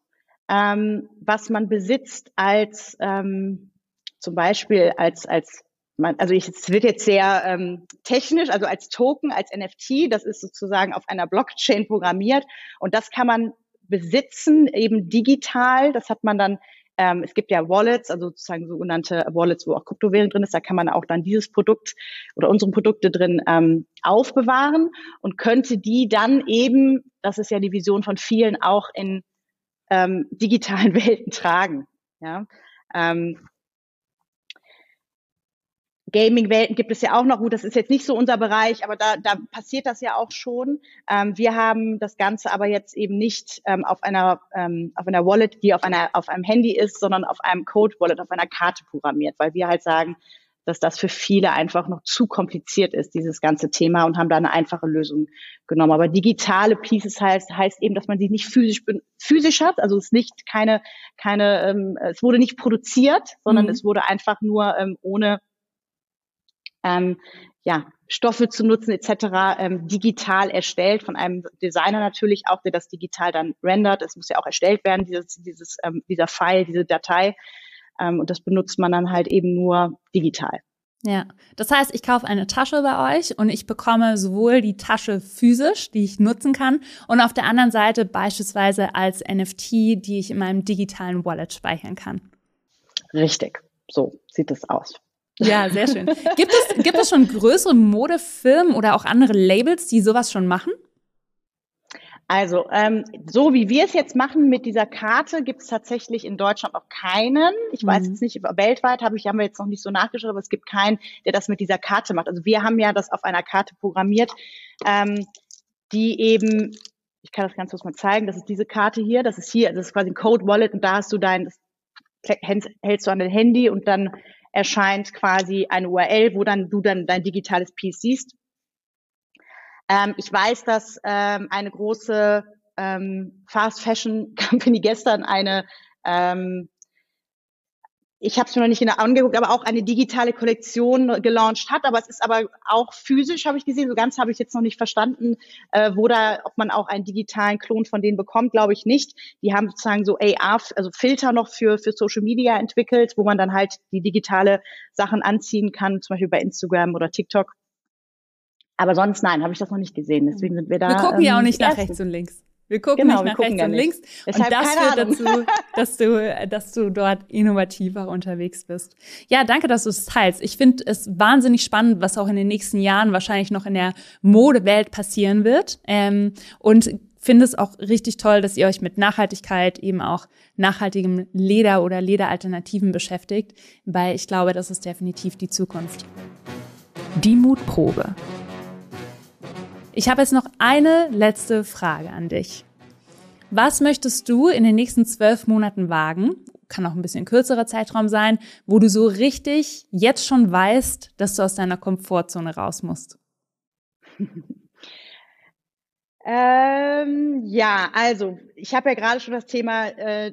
ähm, was man besitzt als ähm, zum Beispiel als als man, also ich, es wird jetzt sehr ähm, technisch, also als Token, als NFT, das ist sozusagen auf einer Blockchain programmiert und das kann man besitzen, eben digital. Das hat man dann ähm, es gibt ja Wallets, also sozusagen sogenannte Wallets, wo auch Kryptowährung drin ist. Da kann man auch dann dieses Produkt oder unsere Produkte drin ähm, aufbewahren und könnte die dann eben, das ist ja die Vision von vielen, auch in ähm, digitalen Welten tragen. Ja. Ähm, Gaming-Welten gibt es ja auch noch. Gut, das ist jetzt nicht so unser Bereich, aber da, da passiert das ja auch schon. Ähm, wir haben das Ganze aber jetzt eben nicht ähm, auf einer ähm, auf einer Wallet, die auf einer auf einem Handy ist, sondern auf einem Code-Wallet, auf einer Karte programmiert, weil wir halt sagen, dass das für viele einfach noch zu kompliziert ist, dieses ganze Thema, und haben da eine einfache Lösung genommen. Aber digitale Pieces heißt, heißt eben, dass man sie nicht physisch physisch hat, also es ist nicht keine keine, ähm, es wurde nicht produziert, sondern mhm. es wurde einfach nur ähm, ohne ähm, ja, Stoffe zu nutzen etc. Ähm, digital erstellt von einem Designer natürlich auch, der das digital dann rendert. Es muss ja auch erstellt werden, dieses, dieses, ähm, dieser File, diese Datei. Ähm, und das benutzt man dann halt eben nur digital. Ja, das heißt, ich kaufe eine Tasche bei euch und ich bekomme sowohl die Tasche physisch, die ich nutzen kann, und auf der anderen Seite beispielsweise als NFT, die ich in meinem digitalen Wallet speichern kann. Richtig, so sieht es aus. Ja, sehr schön. Gibt es, gibt es schon größere Modefirmen oder auch andere Labels, die sowas schon machen? Also, ähm, so wie wir es jetzt machen mit dieser Karte, gibt es tatsächlich in Deutschland noch keinen. Ich mhm. weiß jetzt nicht, weltweit habe ich, haben wir jetzt noch nicht so nachgeschaut, aber es gibt keinen, der das mit dieser Karte macht. Also wir haben ja das auf einer Karte programmiert, ähm, die eben, ich kann das ganz kurz mal zeigen, das ist diese Karte hier, das ist hier, das ist quasi ein Code Wallet und da hast du dein, das hältst du an dein Handy und dann erscheint quasi eine URL, wo dann du dann dein digitales Piece siehst. Ähm, ich weiß, dass ähm, eine große ähm, Fast Fashion Company gestern eine ähm, ich habe es mir noch nicht genau angeguckt, aber auch eine digitale Kollektion gelauncht hat. Aber es ist aber auch physisch, habe ich gesehen. So ganz habe ich jetzt noch nicht verstanden, äh, wo da, ob man auch einen digitalen Klon von denen bekommt, glaube ich nicht. Die haben sozusagen so AR, also Filter noch für, für Social Media entwickelt, wo man dann halt die digitale Sachen anziehen kann, zum Beispiel bei Instagram oder TikTok. Aber sonst nein, habe ich das noch nicht gesehen. Deswegen sind wir da. Wir gucken ähm, ja auch nicht nach rechts und links. Wir gucken genau, nicht nach rechts und links. Deshalb und das führt dazu, dass du, dass du dort innovativer unterwegs bist. Ja, danke, dass du es teilst. Ich finde es wahnsinnig spannend, was auch in den nächsten Jahren wahrscheinlich noch in der Modewelt passieren wird. Ähm, und finde es auch richtig toll, dass ihr euch mit Nachhaltigkeit, eben auch nachhaltigem Leder oder Lederalternativen beschäftigt, weil ich glaube, das ist definitiv die Zukunft. Die Mutprobe. Ich habe jetzt noch eine letzte Frage an dich. Was möchtest du in den nächsten zwölf Monaten wagen? Kann auch ein bisschen kürzerer Zeitraum sein, wo du so richtig jetzt schon weißt, dass du aus deiner Komfortzone raus musst. ähm, ja, also ich habe ja gerade schon das Thema äh,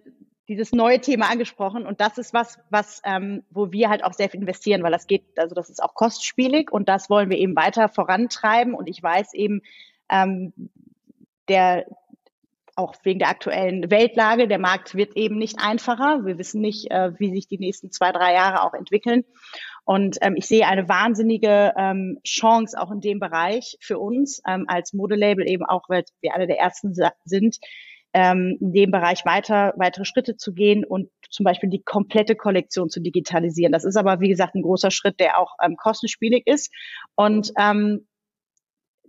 dieses neue Thema angesprochen und das ist was, was ähm, wo wir halt auch sehr viel investieren, weil das geht, also das ist auch kostspielig und das wollen wir eben weiter vorantreiben und ich weiß eben, ähm, der auch wegen der aktuellen Weltlage, der Markt wird eben nicht einfacher. Wir wissen nicht, äh, wie sich die nächsten zwei, drei Jahre auch entwickeln. Und ähm, ich sehe eine wahnsinnige ähm, Chance auch in dem Bereich für uns ähm, als Modelabel eben auch, weil wir alle der Ersten sind, ähm, in dem Bereich weiter, weitere Schritte zu gehen und zum Beispiel die komplette Kollektion zu digitalisieren. Das ist aber, wie gesagt, ein großer Schritt, der auch ähm, kostenspielig ist. Und ähm,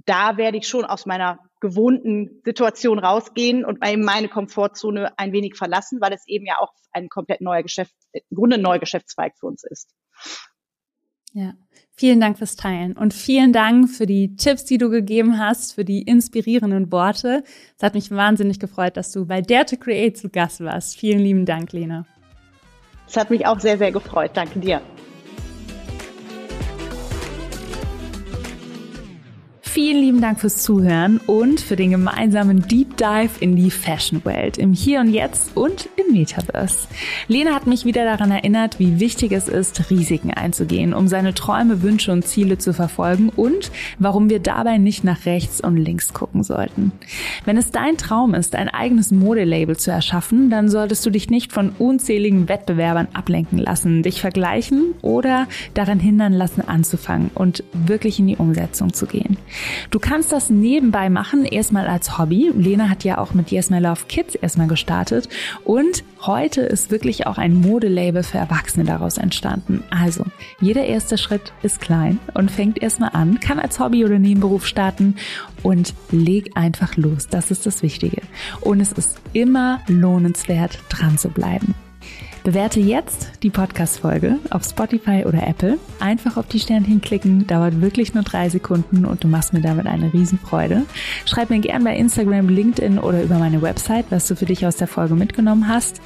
da werde ich schon aus meiner gewohnten Situation rausgehen und meine Komfortzone ein wenig verlassen, weil es eben ja auch ein komplett neuer Geschäft, im Grunde ein neuer Geschäftszweig für uns ist. Ja, vielen Dank fürs Teilen und vielen Dank für die Tipps, die du gegeben hast, für die inspirierenden Worte. Es hat mich wahnsinnig gefreut, dass du bei Dare to Create zu Gast warst. Vielen lieben Dank, Lena. Es hat mich auch sehr, sehr gefreut. Danke dir. Vielen lieben Dank fürs Zuhören und für den gemeinsamen Deep Dive in die Fashion-Welt im Hier und Jetzt und im Metaverse. Lena hat mich wieder daran erinnert, wie wichtig es ist, Risiken einzugehen, um seine Träume, Wünsche und Ziele zu verfolgen und warum wir dabei nicht nach rechts und links gucken sollten. Wenn es dein Traum ist, ein eigenes Modelabel zu erschaffen, dann solltest du dich nicht von unzähligen Wettbewerbern ablenken lassen, dich vergleichen oder daran hindern lassen, anzufangen und wirklich in die Umsetzung zu gehen. Du kannst das nebenbei machen, erstmal als Hobby. Lena hat ja auch mit Yes My Love Kids erstmal gestartet und heute ist wirklich auch ein Modelabel für Erwachsene daraus entstanden. Also, jeder erste Schritt ist klein und fängt erstmal an, kann als Hobby oder Nebenberuf starten und leg einfach los. Das ist das Wichtige. Und es ist immer lohnenswert, dran zu bleiben. Bewerte jetzt die Podcast-Folge auf Spotify oder Apple. Einfach auf die Sternchen klicken, dauert wirklich nur drei Sekunden und du machst mir damit eine Riesenfreude. Schreib mir gern bei Instagram, LinkedIn oder über meine Website, was du für dich aus der Folge mitgenommen hast.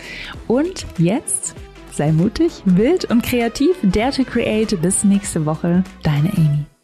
Und jetzt sei mutig, wild und kreativ, dare to create. Bis nächste Woche, deine Amy.